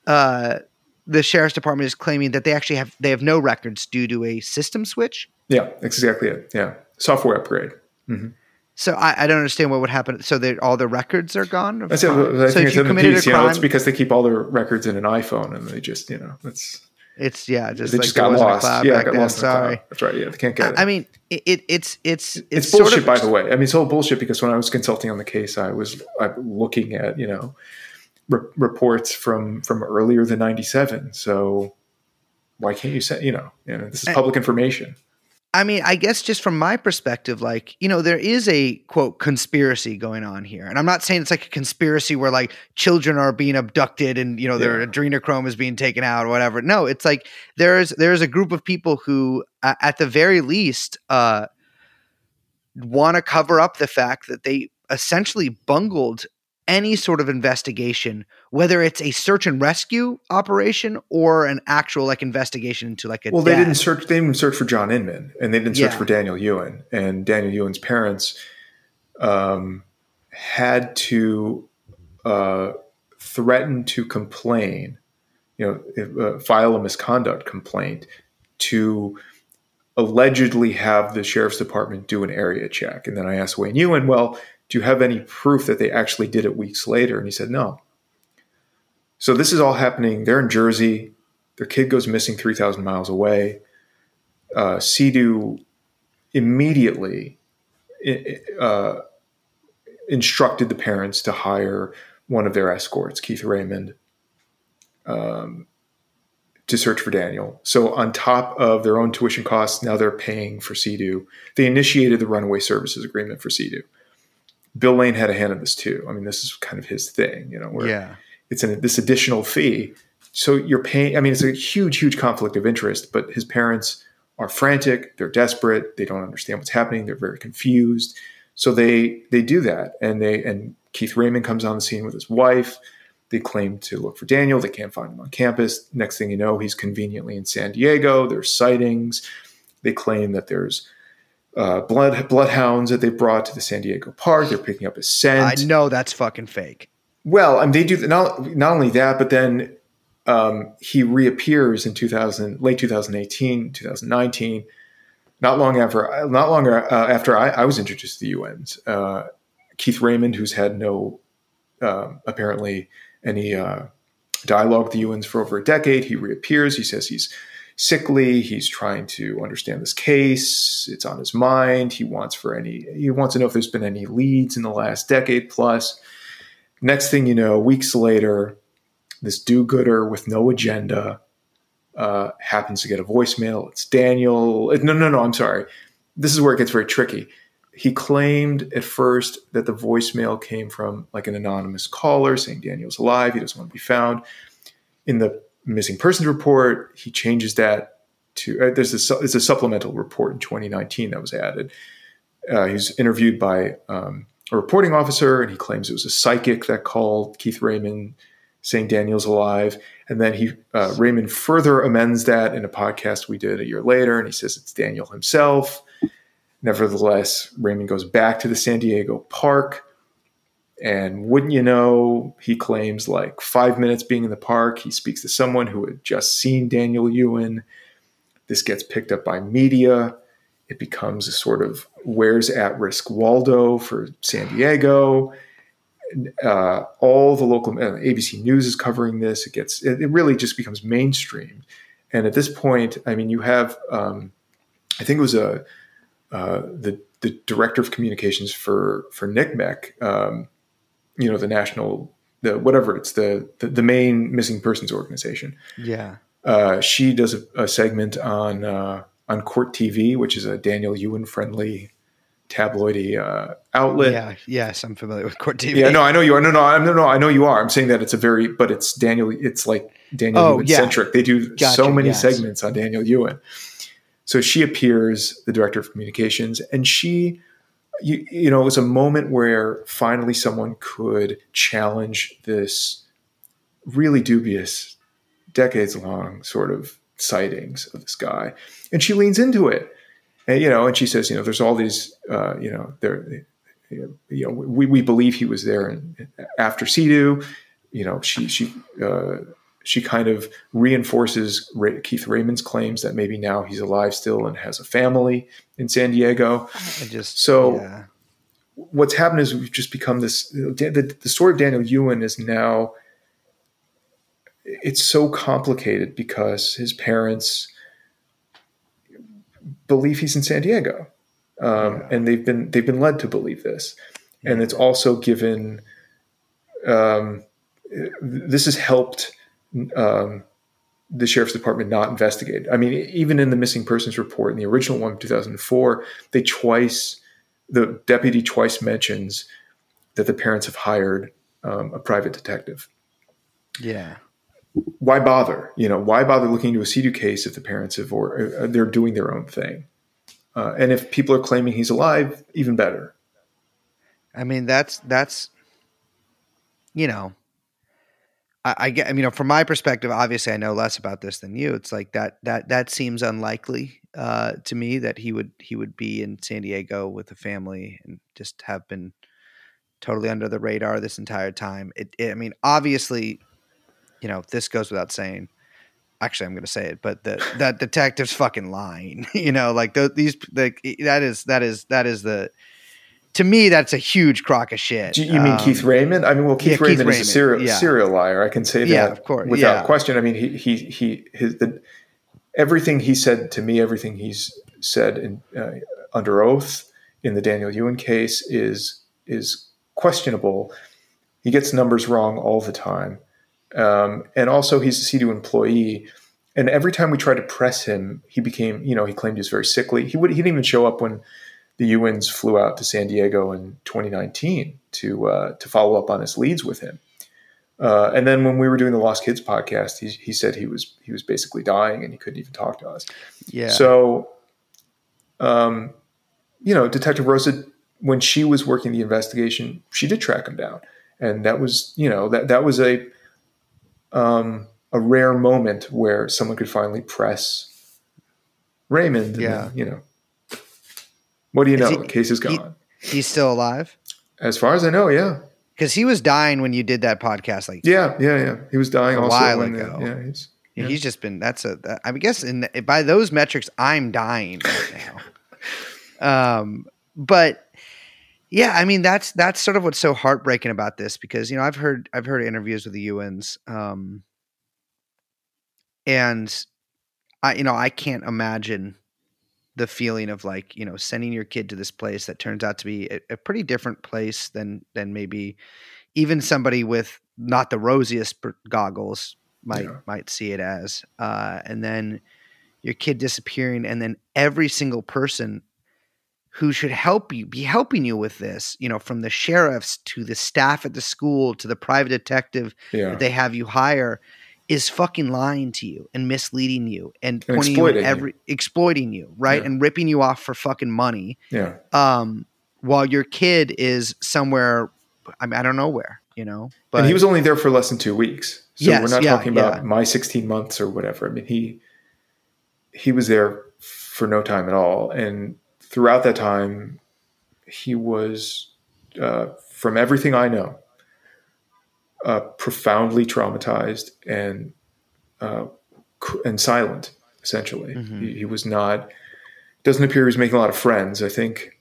[SPEAKER 2] uh, the sheriff's department is claiming that they actually have they have no records due to a system switch.
[SPEAKER 4] Yeah, exactly it. Yeah, software upgrade.
[SPEAKER 2] So I, I don't understand what would happen. So that all the records are gone.
[SPEAKER 4] That's it. I
[SPEAKER 2] so
[SPEAKER 4] think
[SPEAKER 2] if
[SPEAKER 4] it's
[SPEAKER 2] you
[SPEAKER 4] in the
[SPEAKER 2] committed
[SPEAKER 4] piece.
[SPEAKER 2] a
[SPEAKER 4] You know, it's because they keep all their records in an iPhone, and they just you know it's
[SPEAKER 2] it's yeah, just
[SPEAKER 4] they
[SPEAKER 2] like
[SPEAKER 4] just got lost. Yeah, got
[SPEAKER 2] then.
[SPEAKER 4] lost. in the cloud.
[SPEAKER 2] Sorry.
[SPEAKER 4] That's right. Yeah, they can't get it.
[SPEAKER 2] I, I mean, it, it it's it's it's,
[SPEAKER 4] it's bullshit,
[SPEAKER 2] of
[SPEAKER 4] by the way. I mean, it's all bullshit because when I was consulting on the case, I was uh, looking at you know re- reports from from earlier than '97. So why can't you say you know, you know this is
[SPEAKER 2] I-
[SPEAKER 4] public information?
[SPEAKER 2] I mean, I guess just from my perspective, like, you know, there is a quote conspiracy going on here. And I'm not saying it's like a conspiracy where like children are being abducted and, you know, their
[SPEAKER 4] Yeah.
[SPEAKER 2] adrenochrome is being taken out or whatever. No, it's like there's there's a group of people who uh, at the very least uh want to cover up the fact that they essentially bungled any sort of investigation, whether it's a search and rescue operation or an actual like investigation into like a
[SPEAKER 4] Well, they didn't search. They didn't search for John Inman, and they didn't search
[SPEAKER 2] Yeah.
[SPEAKER 4] for Daniel Yuen. And Daniel Yuen's parents um, had to uh, threaten to complain, you know, if, uh, file a misconduct complaint to allegedly have the sheriff's department do an area check. And then I asked Wayne Yuen, well, do you have any proof that they actually did it weeks later? And he said, no. So this is all happening. They're in Jersey. Their kid goes missing 3,000 miles away. Uh, immediately uh, instructed the parents to hire one of their escorts, Keith Raymond, um, to search for Daniel. So on top of their own tuition costs, now they're paying for CEDU. They initiated the runaway services agreement for CEDU. Bill Lane had a hand in this too. I mean, this is kind of his thing, you know, where
[SPEAKER 2] Yeah.
[SPEAKER 4] it's an, this additional fee. So you're paying. I mean, it's a huge, huge conflict of interest. But his parents are frantic. They're desperate. They don't understand what's happening. They're very confused. So they they do that, and they and Keith Raymond comes on the scene with his wife. They claim to look for Daniel. They can't find him on campus. Next thing you know, he's conveniently in San Diego. There's sightings. They claim that there's uh, blood bloodhounds that they brought to the San Diego park. They're picking up his scent.
[SPEAKER 2] I know that's fucking fake.
[SPEAKER 4] Well, I mean, they do not not only that, but then um, he reappears in 2000, late 2018, 2019, not long after, not long uh, after I, I was introduced to the Yuens, uh, Keith Raymond, who's had no uh, apparently any uh, dialogue with the Yuens for over a decade, he reappears. He says he's sickly. He's trying to understand this case. It's on his mind. He wants for any. He wants to know if there's been any leads in the last decade plus. Next thing you know, weeks later, this do-gooder with no agenda uh, happens to get a voicemail. It's Daniel. No, no, no. I'm sorry. This is where it gets very tricky. He claimed at first that the voicemail came from like an anonymous caller saying Daniel's alive. He doesn't want to be found. In the missing persons report, he changes that to uh, there's a it's a supplemental report in 2019 that was added. Uh, interviewed by um, a reporting officer, and he claims it was a psychic that called Keith Raymond saying Daniel's alive. And then he uh, Raymond further amends that in a podcast we did a year later, and he says it's Daniel himself. Nevertheless, Raymond goes back to the San Diego park. And wouldn't you know, he claims like five minutes being in the park, he speaks to someone who had just seen Daniel Yuen. This gets picked up by media. It becomes a sort of where's at risk Waldo for San Diego. Uh, all the local uh, ABC News is covering this. It gets it, it, really just becomes mainstream. And at this point, I mean, you have um, I think it was a uh, the the director of communications for for NCMEC, um, you know, the national the whatever it's the the, the main missing persons organization.
[SPEAKER 2] Yeah.
[SPEAKER 4] Uh, she does a, a segment on uh, on Court TV, which is a Daniel Yuen friendly tabloidy uh, outlet.
[SPEAKER 2] Yeah, yes, I'm familiar with Court TV.
[SPEAKER 4] Yeah, no, I know you are. No, no, I'm, no, no, I know you are. I'm saying that it's a very, but it's Daniel. It's like Daniel
[SPEAKER 2] Oh,
[SPEAKER 4] Yuen
[SPEAKER 2] yeah.
[SPEAKER 4] centric. They do
[SPEAKER 2] Gotcha,
[SPEAKER 4] so many
[SPEAKER 2] yes.
[SPEAKER 4] segments on Daniel Yuen. So she appears, the director of communications, and she, you, you know, it was a moment where finally someone could challenge this really dubious, decades long sort of sightings of this guy, and she leans into it, and you know, and she says, you know, there's all these, uh, you know, there, you know, we, we believe he was there in, after CEDU. You know, she she uh, she kind of reinforces Ray, Keith Raymond's claims that maybe now he's alive still and has a family in San Diego.
[SPEAKER 2] I just
[SPEAKER 4] So-
[SPEAKER 2] yeah.
[SPEAKER 4] What's happened is we've just become this. The, the story of Daniel Yuen is now. It's so complicated because his parents believe he's in San Diego, um,
[SPEAKER 2] Yeah.
[SPEAKER 4] and they've been they've been led to believe this, and it's also given. Um, this has helped um, the sheriff's department not investigate. I mean, even in the missing persons report in the original one, 2004, they twice the deputy twice mentions that the parents have hired um, a private detective.
[SPEAKER 2] yeah.
[SPEAKER 4] Why bother? You know, why bother looking into a CEDU case if the parents have or uh, they're doing their own thing? Uh, and if people are claiming he's alive, even better.
[SPEAKER 2] I mean, that's that's you know, I, I get. I mean, you know, from my perspective, obviously, I know less about this than you. It's like that that that seems unlikely uh, to me that he would he would be in San Diego with a family and just have been totally under the radar this entire time. It, it I mean, obviously, you know, this goes without saying. Actually, I'm going to say it, but the that detective's fucking lying. you know, like the, these, like that is that is that is the. To me, that's a huge crock of shit.
[SPEAKER 4] Do you mean
[SPEAKER 2] Um,
[SPEAKER 4] Keith Raymond? I mean, well, Keith
[SPEAKER 2] yeah, Keith
[SPEAKER 4] Raymond is a serial,
[SPEAKER 2] yeah.
[SPEAKER 4] serial liar. I can say that
[SPEAKER 2] Yeah, of course,
[SPEAKER 4] without
[SPEAKER 2] yeah.
[SPEAKER 4] question. I mean, he he he his the, everything he said to me, everything he's said in uh, under oath in the Daniel Yuen case is is questionable. He gets numbers wrong all the time, um, and also he's a CEDU employee. And every time we tried to press him, he became, you know, he claimed he was very sickly. He would he didn't even show up when the Yuens flew out to San Diego in 2019 to uh, to follow up on his leads with him. Uh, and then when we were doing the Lost Kids podcast, he, he said he was he was basically dying and he couldn't even talk to us.
[SPEAKER 2] Yeah.
[SPEAKER 4] So, um, you know, Detective Rosa, when she was working the investigation, she did track him down, and that was you know that that was a um, a rare moment where someone could finally press Raymond. and
[SPEAKER 2] Yeah.
[SPEAKER 4] then, you know. What do you know?
[SPEAKER 2] he-
[SPEAKER 4] case is
[SPEAKER 2] he-
[SPEAKER 4] gone.
[SPEAKER 2] He's still alive
[SPEAKER 4] as far as I know, yeah.
[SPEAKER 2] because he was dying when you did that podcast. Like,
[SPEAKER 4] Yeah, yeah, yeah. He was dying
[SPEAKER 2] A
[SPEAKER 4] also
[SPEAKER 2] while ago.
[SPEAKER 4] yeah, he's
[SPEAKER 2] Yeah, He's just been. That's a. That, I guess in by those metrics, I'm dying right now. um, but yeah, I mean that's that's sort of what's so heartbreaking about this because you know I've heard I've heard interviews with the Yuens, um, and I you know I can't imagine the feeling of like you know sending your kid to this place that turns out to be a, a pretty different place than than maybe even somebody with not the rosiest goggles might yeah. might see it as uh, and then your kid disappearing and then every single person who should help you be helping you with this you know from the sheriffs to the staff at the school to the private detective yeah. that they have you hire is fucking lying to you and misleading you and, and pointing exploiting you every you. exploiting you right yeah. and ripping you off for fucking money
[SPEAKER 4] yeah
[SPEAKER 2] um while your kid is somewhere i mean i don't know where you know
[SPEAKER 4] but and he was only there for less than two weeks so yes, we're not yeah, talking about yeah. my 16 months or whatever. I mean, he he was there for no time at all, and throughout that time, he was, uh, from everything I know, uh, profoundly traumatized and uh, and silent. Essentially, mm-hmm. he, he was not. Doesn't appear he was making a lot of friends. I think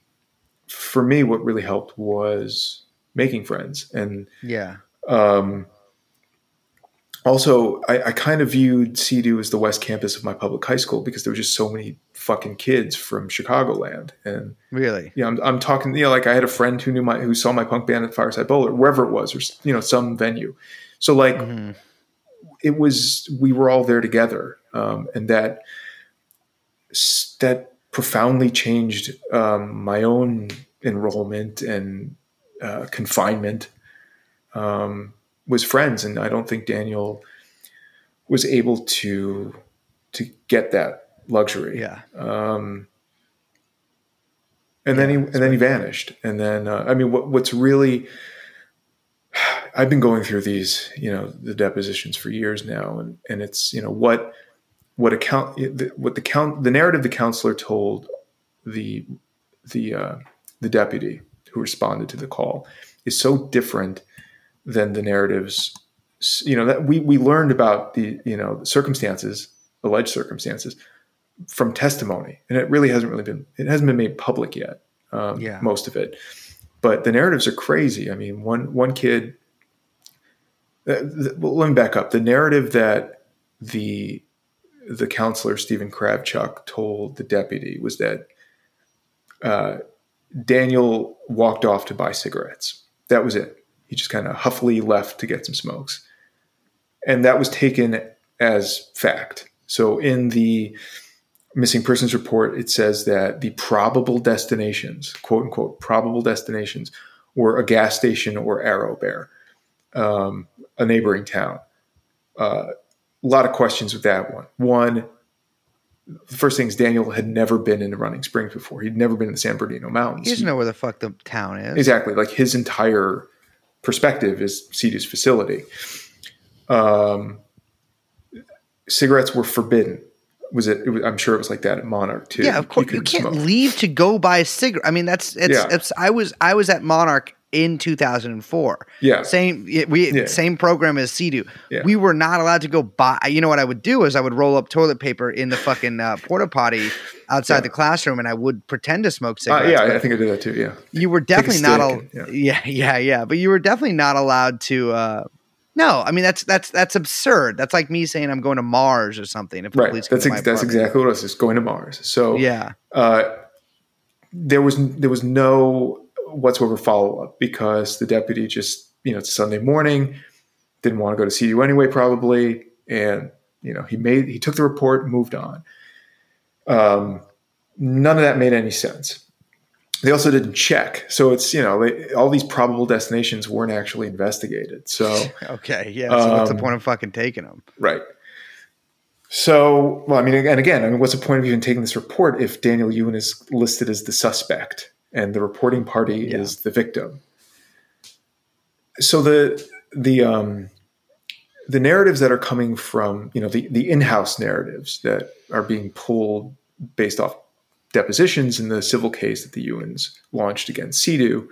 [SPEAKER 4] for me, what really helped was making friends and
[SPEAKER 2] yeah.
[SPEAKER 4] Um, also, I, I, kind of viewed CEDU as the West Campus of my public high school because there were just so many fucking kids from Chicagoland. And
[SPEAKER 2] really,
[SPEAKER 4] yeah, I'm, I'm talking, you know, like I had a friend who knew my, who saw my punk band at Fireside Bowl or wherever it was, or, you know, some venue. So like mm-hmm. it was, we were all there together. Um, and that, that profoundly changed um, my own enrollment and uh, confinement. Um, was friends, and I don't think Daniel was able to to get that luxury.
[SPEAKER 2] Yeah.
[SPEAKER 4] Um, and yeah, then he and then he vanished. And then uh, I mean, what, what's really I've been going through these, you know, the depositions for years now, and and it's you know what what account what the count the narrative the counselor told the the uh, the deputy who responded to the call is so different than the narratives you know that we we learned about the you know the circumstances alleged circumstances from testimony and it really hasn't really been it hasn't been made public yet um, yeah. most of it but the narratives are crazy i mean one one kid uh, the, well, let me back up the narrative that the the counselor Stephen Kravchuk told the deputy was that uh, Daniel walked off to buy cigarettes. That was it. He just kind of huffily left to get some smokes. And that was taken as fact. So in the missing persons report, it says that the probable destinations, quote unquote, probable destinations, were a gas station or Arrowbear, um, a neighboring town. Uh, a lot of questions with that one. One, the first thing is Daniel had never been in Running Springs before. He'd never been in the San Bernardino Mountains.
[SPEAKER 2] He doesn't know where the fuck the town is.
[SPEAKER 4] Exactly. Like his entire perspective is CEDU's facility. Um, cigarettes were forbidden. Was it, it was, I'm sure it was like that at Monarch too.
[SPEAKER 2] Yeah, of course. You, you can't smoke. leave to go buy a cigarette. I mean, that's it's, yeah. it's. I was I was at Monarch in 2004.
[SPEAKER 4] Yeah.
[SPEAKER 2] Same we yeah. same program as CEDU. Yeah. We were not allowed to go buy you know what I would do is I would roll up toilet paper in the fucking uh, porta potty outside yeah. the classroom and I would pretend to smoke cigarettes.
[SPEAKER 4] Uh, yeah, I think I did that too, yeah.
[SPEAKER 2] You were definitely not al- yeah. yeah, yeah, yeah, but you were definitely not allowed to uh, no, I mean that's that's that's absurd. That's like me saying I'm going to Mars or something.
[SPEAKER 4] If right, that's ex- that's exactly what it was. It's going to Mars. So
[SPEAKER 2] yeah,
[SPEAKER 4] uh, there was there was no whatsoever follow up because the deputy just, you know, it's Sunday morning, didn't want to go to see you anyway, probably. And, you know, he made, he took the report, moved on. Um, none of that made any sense. They also didn't check. So it's, you know, they, all these probable destinations weren't actually investigated. So,
[SPEAKER 2] okay. Yeah. So um, what's the um, point of fucking taking them?
[SPEAKER 4] Right. So, well, I mean, and again, I mean, what's the point of even taking this report if Daniel Yuen is listed as the suspect? And the reporting party yeah. is the victim. So the the um, the narratives that are coming from you know the the in-house narratives that are being pulled based off depositions in the civil case that the Yuens launched against CEDU.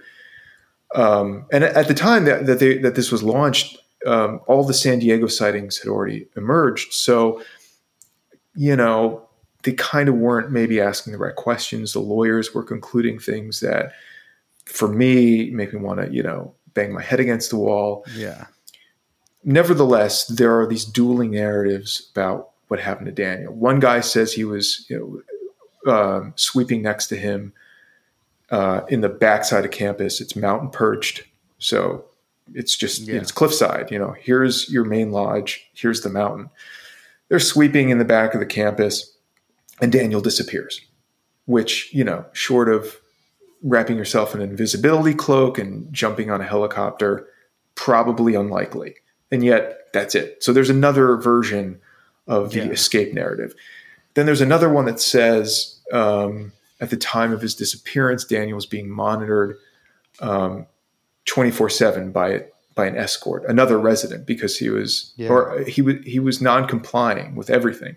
[SPEAKER 4] Um, and at the time that that, they, that this was launched, um, all the San Diego sightings had already emerged. So, you know, they kind of weren't maybe asking the right questions. The lawyers were concluding things that, for me, make me want to, you know, bang my head against the wall.
[SPEAKER 2] Yeah.
[SPEAKER 4] Nevertheless, there are these dueling narratives about what happened to Daniel. One guy says he was, you know, um, sweeping next to him uh, in the backside of campus. It's mountain perched, so it's just
[SPEAKER 2] Yeah.
[SPEAKER 4] it's cliffside. You know, here's your main lodge. Here's the mountain. They're sweeping in the back of the campus, and Daniel disappears. Which you know, short of wrapping yourself in an invisibility cloak and jumping on a helicopter, probably unlikely. And yet, that's it. So there's another version of the
[SPEAKER 2] Yeah.
[SPEAKER 4] escape narrative. Then there's another one that says um, at the time of his disappearance, Daniel was being monitored twenty four seven by by an escort, another resident, because he was
[SPEAKER 2] Yeah.
[SPEAKER 4] or he was he was non complying with everything.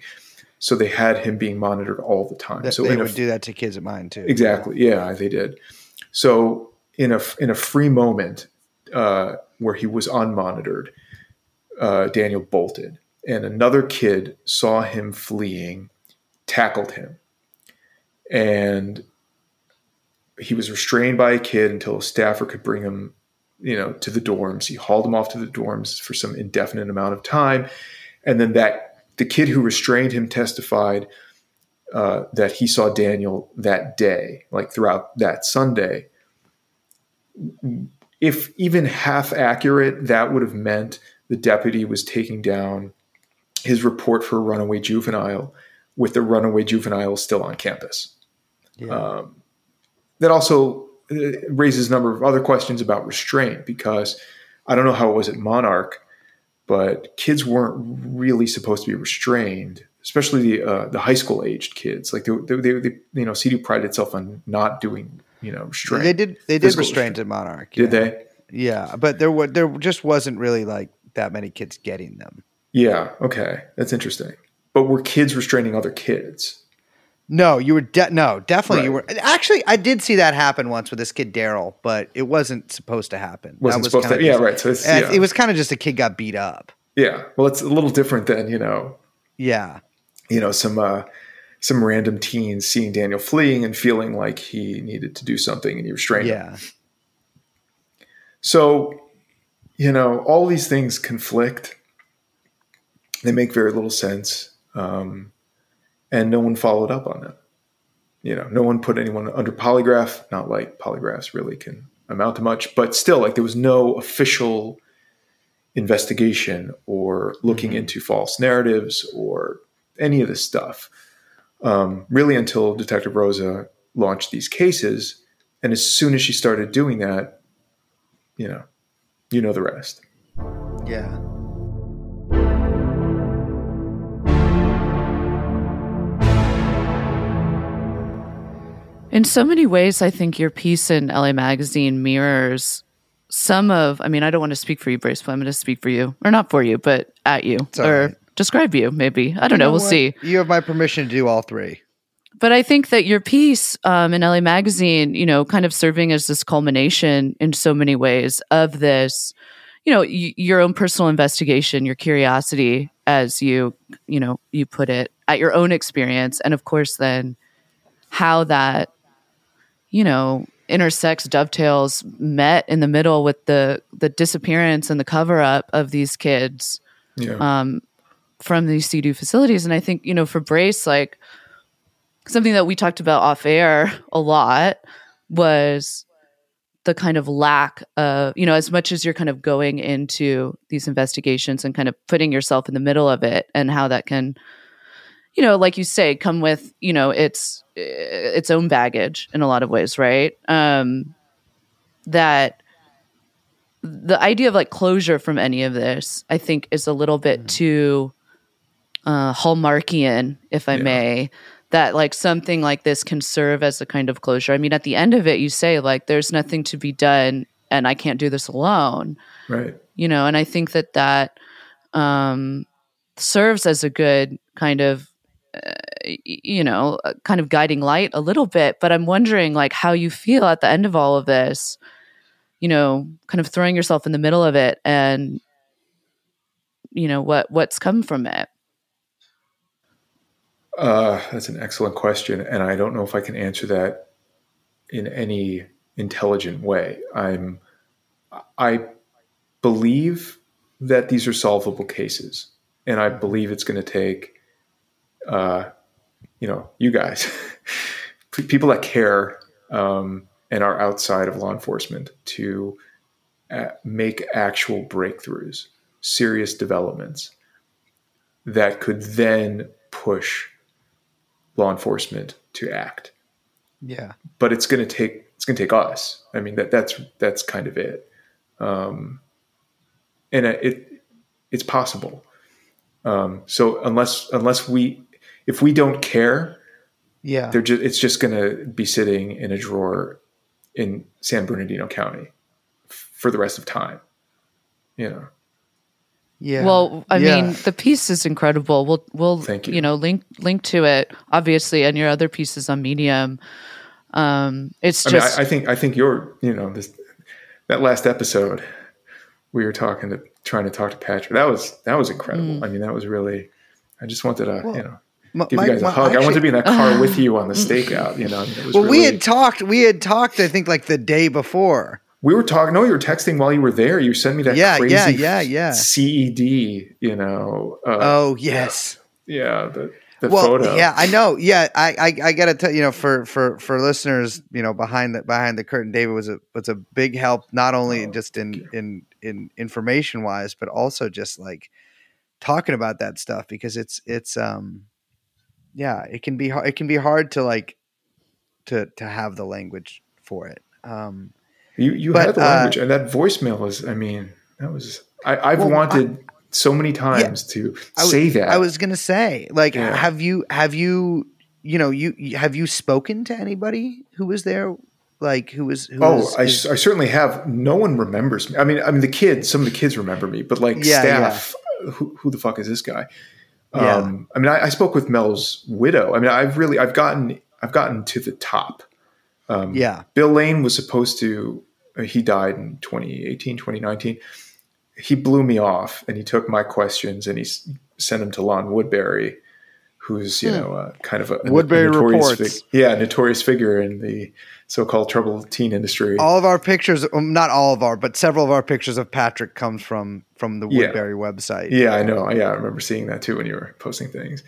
[SPEAKER 4] So they had him being monitored all the time.
[SPEAKER 2] That-
[SPEAKER 4] so
[SPEAKER 2] they
[SPEAKER 4] in a
[SPEAKER 2] would do that to kids of mine too.
[SPEAKER 4] Exactly. Yeah, they did. So in a in a free moment uh, where he was unmonitored, uh, Daniel bolted, and another kid saw him fleeing, tackled him, and he was restrained by a kid until a staffer could bring him, you know, to the dorms. He hauled him off to the dorms for some indefinite amount of time, and then that the kid who restrained him testified uh, that he saw Daniel that day, like throughout that Sunday. If even half accurate, that would have meant the deputy was taking down his report for a runaway juvenile with the runaway juvenile still on campus.
[SPEAKER 2] Yeah.
[SPEAKER 4] Um, that also uh, raises a number of other questions about restraint because I don't know how it was at Monarch, but kids weren't really supposed to be restrained, especially the uh, the high school aged kids. Like they, they, they, they you know, CEDU prided itself on not doing you know restraint.
[SPEAKER 2] they did. They did restraint at Monarch.
[SPEAKER 4] Did they?
[SPEAKER 2] Yeah, but there were there just wasn't really like that many kids getting them.
[SPEAKER 4] Yeah. Okay, that's interesting. But were kids restraining other kids?
[SPEAKER 2] No, you were de- no, definitely you were. Actually, I did see that happen once with this kid Daryl, but it wasn't supposed to happen.
[SPEAKER 4] Wasn't
[SPEAKER 2] was
[SPEAKER 4] supposed to. Yeah. Right. So it's, yeah.
[SPEAKER 2] It was kind of just a kid got beat up.
[SPEAKER 4] yeah. Well, it's a little different than you know
[SPEAKER 2] Yeah,
[SPEAKER 4] you know some uh, some random teens seeing Daniel fleeing and feeling like he needed to do something and he restrained him.
[SPEAKER 2] yeah,
[SPEAKER 4] So, you know, all these things conflict. They make very little sense, um, and no one followed up on them. You know, no one put anyone under polygraph. Not like polygraphs really can amount to much, but still, like there was no official investigation or looking into false narratives or any of this stuff. Um, really, until Detective Rosa launched these cases, and as soon as she started doing that, you know, you know the rest.
[SPEAKER 2] yeah.
[SPEAKER 1] In so many ways, I think your piece in LA Magazine mirrors some of, I mean, I don't want to speak for you, Brace, but I'm going to speak for you, or not for you, but at you, or describe you, maybe. I don't know.
[SPEAKER 2] You
[SPEAKER 1] we'll see.
[SPEAKER 2] You have my permission to do all three.
[SPEAKER 1] But I think that your piece um, in LA Magazine, you know, kind of serving as this culmination in so many ways of this, you know, y- your own personal investigation, your curiosity, as you, you know, you put it, at your own experience, and of course, then how that, you know, intersects, dovetails, met in the middle with the the disappearance and the cover up of these kids
[SPEAKER 4] Yeah.
[SPEAKER 1] um, from these CEDU facilities. And I think, you know, for Brace, like something that we talked about off air a lot was the kind of lack of, you know, as much as you're kind of going into these investigations and kind of putting yourself in the middle of it and how that can, you know, like you say, come with, you know, its its own baggage in a lot of ways, right? Um that the idea of like closure from any of this, I think, is a little bit too uh, hallmarkian, if I
[SPEAKER 4] Yeah.
[SPEAKER 1] may. That like something like this can serve as a kind of closure. I mean, at the end of it, you say like, "There's nothing to be done, and I can't do this alone."
[SPEAKER 4] right.
[SPEAKER 1] You know, and I think that that um, serves as a good kind of uh, you know kind of guiding light a little bit. But I'm wondering like how you feel at the end of all of this you know, kind of throwing yourself in the middle of it and you know what what's come from it
[SPEAKER 4] Uh, that's an excellent question, and I don't know if I can answer that in any intelligent way. I'm, I believe that these are solvable cases, and I believe it's going to take, uh, you know, you guys, people that care um, and are outside of law enforcement to uh, make actual breakthroughs, serious developments that could then push law enforcement to act.
[SPEAKER 2] Yeah.
[SPEAKER 4] But it's going to take it's going to take us. I mean that that's that's kind of it. Um, and it, it it's possible. Um, so unless unless we if we don't care,
[SPEAKER 2] Yeah.
[SPEAKER 4] they're just it's just going to be sitting in a drawer in San Bernardino County f- for the rest of time. You know.
[SPEAKER 2] Yeah.
[SPEAKER 1] Well, I
[SPEAKER 2] Yeah.
[SPEAKER 1] mean, the piece is incredible. We'll we'll
[SPEAKER 4] Thank you.
[SPEAKER 1] know link link to it obviously, and your other pieces on Medium. Um, it's
[SPEAKER 4] I mean,
[SPEAKER 1] just
[SPEAKER 4] I, I think I think your you know this that last episode we were talking to trying to talk to Patrick. That was that was incredible.
[SPEAKER 1] Mm.
[SPEAKER 4] I mean, that was really. I just wanted to you know
[SPEAKER 2] My-
[SPEAKER 4] give you guys a
[SPEAKER 2] my-
[SPEAKER 4] hug. I wanted to be in that car with you on the stakeout. You know, I mean, it was
[SPEAKER 2] Well, we had talked. We had talked. I think like the day before.
[SPEAKER 4] we were talking. No, you were texting while you were there. You sent me that
[SPEAKER 2] Yeah,
[SPEAKER 4] crazy
[SPEAKER 2] yeah, yeah, yeah.
[SPEAKER 4] CED. You know. Uh,
[SPEAKER 2] Oh yes.
[SPEAKER 4] yeah. The the
[SPEAKER 2] well,
[SPEAKER 4] photo.
[SPEAKER 2] yeah, I know. Yeah, I, I, I gotta tell you know for for for listeners, you know, behind the behind the curtain, David was a was a big help, not only
[SPEAKER 4] Oh,
[SPEAKER 2] just in in in information wise, but also just like talking about that stuff because it's it's um yeah, it can be hard. It can be hard to like to to have the language for it. Um,
[SPEAKER 4] You you
[SPEAKER 2] But,
[SPEAKER 4] had the
[SPEAKER 2] uh,
[SPEAKER 4] language, and that voicemail was. I mean, that was. I, I've
[SPEAKER 2] Well,
[SPEAKER 4] wanted so many times to
[SPEAKER 2] I
[SPEAKER 4] say that.
[SPEAKER 2] I was gonna say, like,
[SPEAKER 4] Yeah.
[SPEAKER 2] have you have you you know you you- have you spoken to anybody who was there, like who was who
[SPEAKER 4] Oh,
[SPEAKER 2] was,
[SPEAKER 4] I,
[SPEAKER 2] is-
[SPEAKER 4] I certainly have. No one remembers me. I mean, I mean, the kids. Some of the kids remember me, but like
[SPEAKER 2] Yeah,
[SPEAKER 4] staff, who, who the fuck is this guy?
[SPEAKER 2] Yeah.
[SPEAKER 4] Um, I mean, I, I spoke with Mel's widow. I mean, I've really, I've gotten, I've gotten to the top. Um,
[SPEAKER 2] yeah
[SPEAKER 4] Bill Lane was supposed to. uh, He died in 2018, 2019. He blew me off, and he took my questions and he s- sent them to Lon Woodbury, who's you
[SPEAKER 2] Hmm.
[SPEAKER 4] know uh, kind of a, a
[SPEAKER 2] Woodbury
[SPEAKER 4] notorious
[SPEAKER 2] reports.
[SPEAKER 4] yeah, notorious figure in the so-called troubled teen industry.
[SPEAKER 2] all of our pictures, um, not all of our, but several of our pictures of Patrick comes from from the
[SPEAKER 4] Yeah.
[SPEAKER 2] Woodbury website.
[SPEAKER 4] Yeah, I know. Yeah, I remember seeing that too when you were posting things.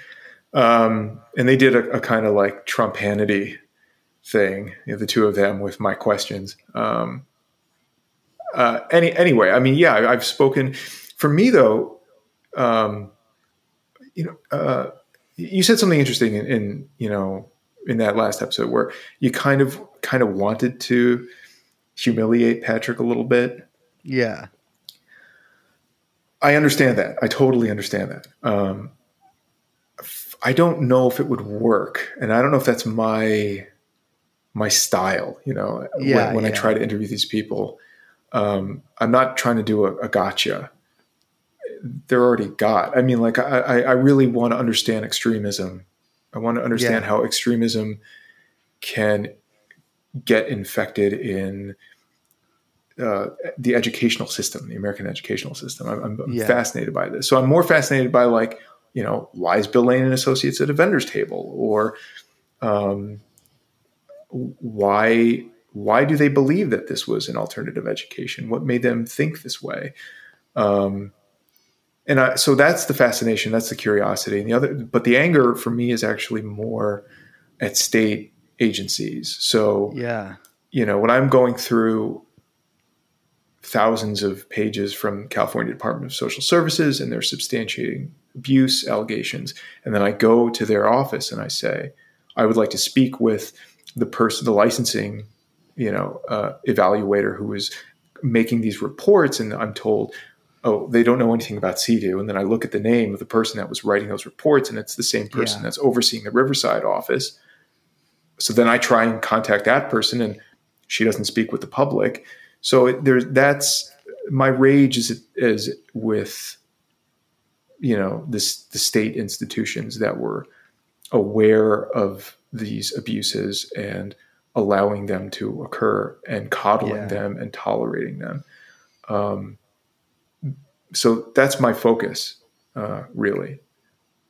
[SPEAKER 4] Um, and they did a, a kind of like Trump Hannity thing, you know, the two of them with my questions. Um, uh, any anyway, I mean, yeah, I, I've spoken. For me though, um, you know, uh, you said something interesting in, in you know in that last episode where you kind of kind of wanted to humiliate Patrick a little bit.
[SPEAKER 2] yeah,
[SPEAKER 4] I understand that. I totally understand that. Um, I don't know if it would work, and I don't know if that's my my style. You know,
[SPEAKER 2] Yeah,
[SPEAKER 4] when, when I try to interview these people, um, I'm not trying to do a, a gotcha. They're already got. I mean, like I, I I really want to understand extremism. I want to understand
[SPEAKER 2] Yeah.
[SPEAKER 4] how extremism can get infected in uh, the educational system, the American educational system. I'm, I'm
[SPEAKER 2] Yeah.
[SPEAKER 4] fascinated by this. So I'm more fascinated by like, you know, why is Bill Lane and Associates at a vendor's table, or um, why why do they believe that this was an alternative education? What made them think this way? Um, and I, so that's the fascination, that's the curiosity, and the other. But the anger for me is actually more at state agencies. So
[SPEAKER 2] yeah,
[SPEAKER 4] you know, when I'm going through thousands of pages from California Department of Social Services and they're substantiating abuse allegations, and then I go to their office and I say, I would like to speak with the person, the licensing, you know, uh, evaluator who is making these reports, and I'm told, oh, they don't know anything about CEDU. And then I look at the name of the person that was writing those reports, and it's the same person
[SPEAKER 2] Yeah.
[SPEAKER 4] that's overseeing the Riverside office. So then I try and contact that person, and she doesn't speak with the public. So it, there's that's my rage is is with you know this the state institutions that were aware of these abuses and allowing them to occur and coddling
[SPEAKER 2] Yeah.
[SPEAKER 4] them and tolerating them. Um, so that's my focus, uh, really.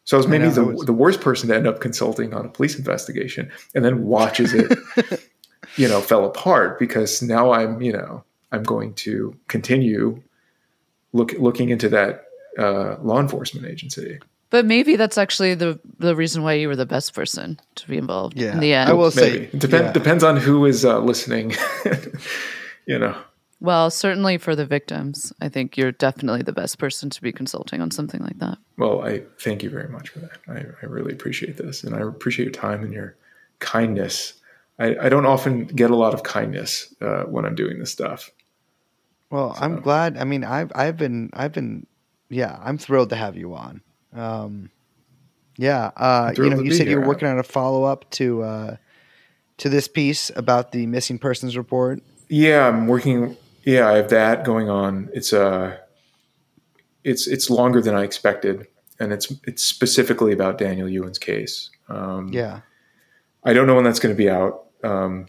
[SPEAKER 4] So I was maybe
[SPEAKER 2] know,
[SPEAKER 4] the,
[SPEAKER 2] was-
[SPEAKER 4] the worst person to end up consulting on a police investigation and then watches it, you know, fell apart because now I'm, you know, I'm going to continue look, looking into that uh, law enforcement agency.
[SPEAKER 1] But maybe that's actually the the reason why you were the best person to be involved
[SPEAKER 2] Yeah.
[SPEAKER 1] in the end.
[SPEAKER 2] I will say-
[SPEAKER 4] Maybe. It depend,
[SPEAKER 2] yeah.
[SPEAKER 4] depends on who is uh, listening, you know.
[SPEAKER 1] Well, certainly for the victims, I think you're definitely the best person to be consulting on something like that.
[SPEAKER 4] Well, I thank you very much for that. I, I really appreciate this, and I appreciate your time and your kindness. I, I don't often get a lot of kindness uh, when I'm doing this stuff.
[SPEAKER 2] Well, I'm glad. I mean, I've I've been I've been yeah, I'm thrilled to have you on. Um, yeah, uh, you know, you said you
[SPEAKER 4] here,
[SPEAKER 2] were working on a follow up to uh, to this piece about the missing persons report.
[SPEAKER 4] Yeah, I'm working. Yeah, I have that going on. It's uh it's it's longer than I expected, and it's it's specifically about Daniel Yuen's case. Um,
[SPEAKER 2] Yeah,
[SPEAKER 4] I don't know when that's going to be out. Um,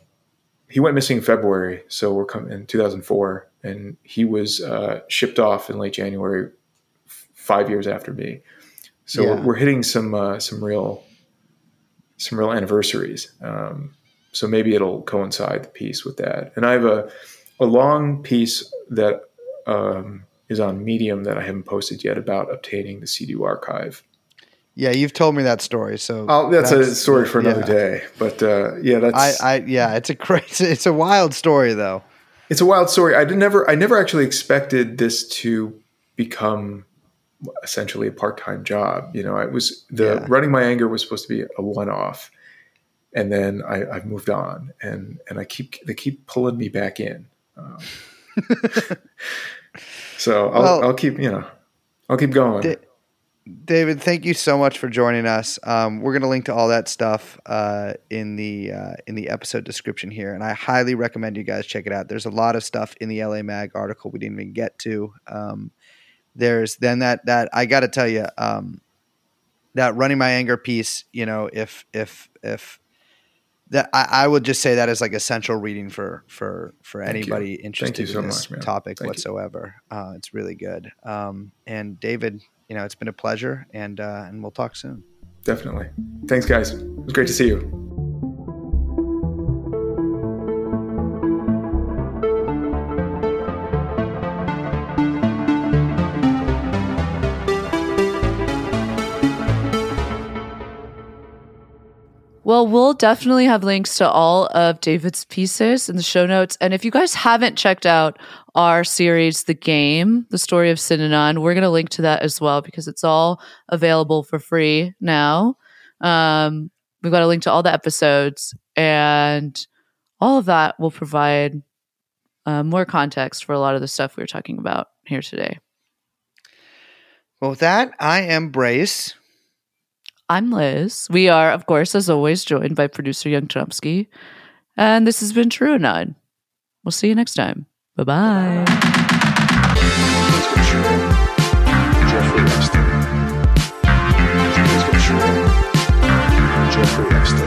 [SPEAKER 4] he went missing in February, so we're coming in 2004, and he was uh, shipped off in late January, f- five years after me. So
[SPEAKER 2] Yeah.
[SPEAKER 4] we're, we're hitting some uh, some real some real anniversaries. Um, so maybe it'll coincide the piece with that. And I have a a long piece that um, is on Medium that I haven't posted yet about obtaining the CEDU archive.
[SPEAKER 2] yeah, you've told me that story. So
[SPEAKER 4] Oh, that's, a story for another
[SPEAKER 2] yeah.
[SPEAKER 4] day. But uh, yeah, that's
[SPEAKER 2] I, I yeah, it's a crazy, it's a wild story though.
[SPEAKER 4] It's a wild story. I did never I never actually expected this to become essentially a part-time job. You know, I was the
[SPEAKER 2] Yeah.
[SPEAKER 4] running my anger was supposed to be a one-off. And then I, I've moved on and and I keep they keep pulling me back in. Um, so I'll,
[SPEAKER 2] Well-
[SPEAKER 4] I'll keep, you know, I'll keep going.
[SPEAKER 2] Da- David, thank you so much for joining us. Um, we're going to link to all that stuff uh, in the uh, in the episode description here, and I highly recommend you guys check it out. There's a lot of stuff in the LA Mag article we didn't even get to. Um, there's then that that I got to tell you um, that running my anger piece. You know, if if if that I, I would just say that is like essential reading for for for
[SPEAKER 4] Thank you.
[SPEAKER 2] anybody interested
[SPEAKER 4] you so
[SPEAKER 2] in this
[SPEAKER 4] much,
[SPEAKER 2] topic
[SPEAKER 4] Thank
[SPEAKER 2] whatsoever. Uh, it's really good. Um, and David, you know, it's been a pleasure, and uh, and we'll talk soon.
[SPEAKER 4] Definitely. Thanks guys. It was great to see you.
[SPEAKER 1] Well, we'll definitely have links to all of David's pieces in the show notes. And if you guys haven't checked out our series, The Game, The Story of Synanon, we're going to link to that as well because it's all available for free now. Um, we've got a link to all the episodes, and all of that will provide uh, more context for a lot of the stuff we were talking about here today.
[SPEAKER 2] Well, with that, I am Brace.
[SPEAKER 1] I'm Liz. We are, of course, as always, joined by producer Young Chomsky. And this has been TrueAnon. We'll see you next time. Bye bye. Jeffrey Epstein.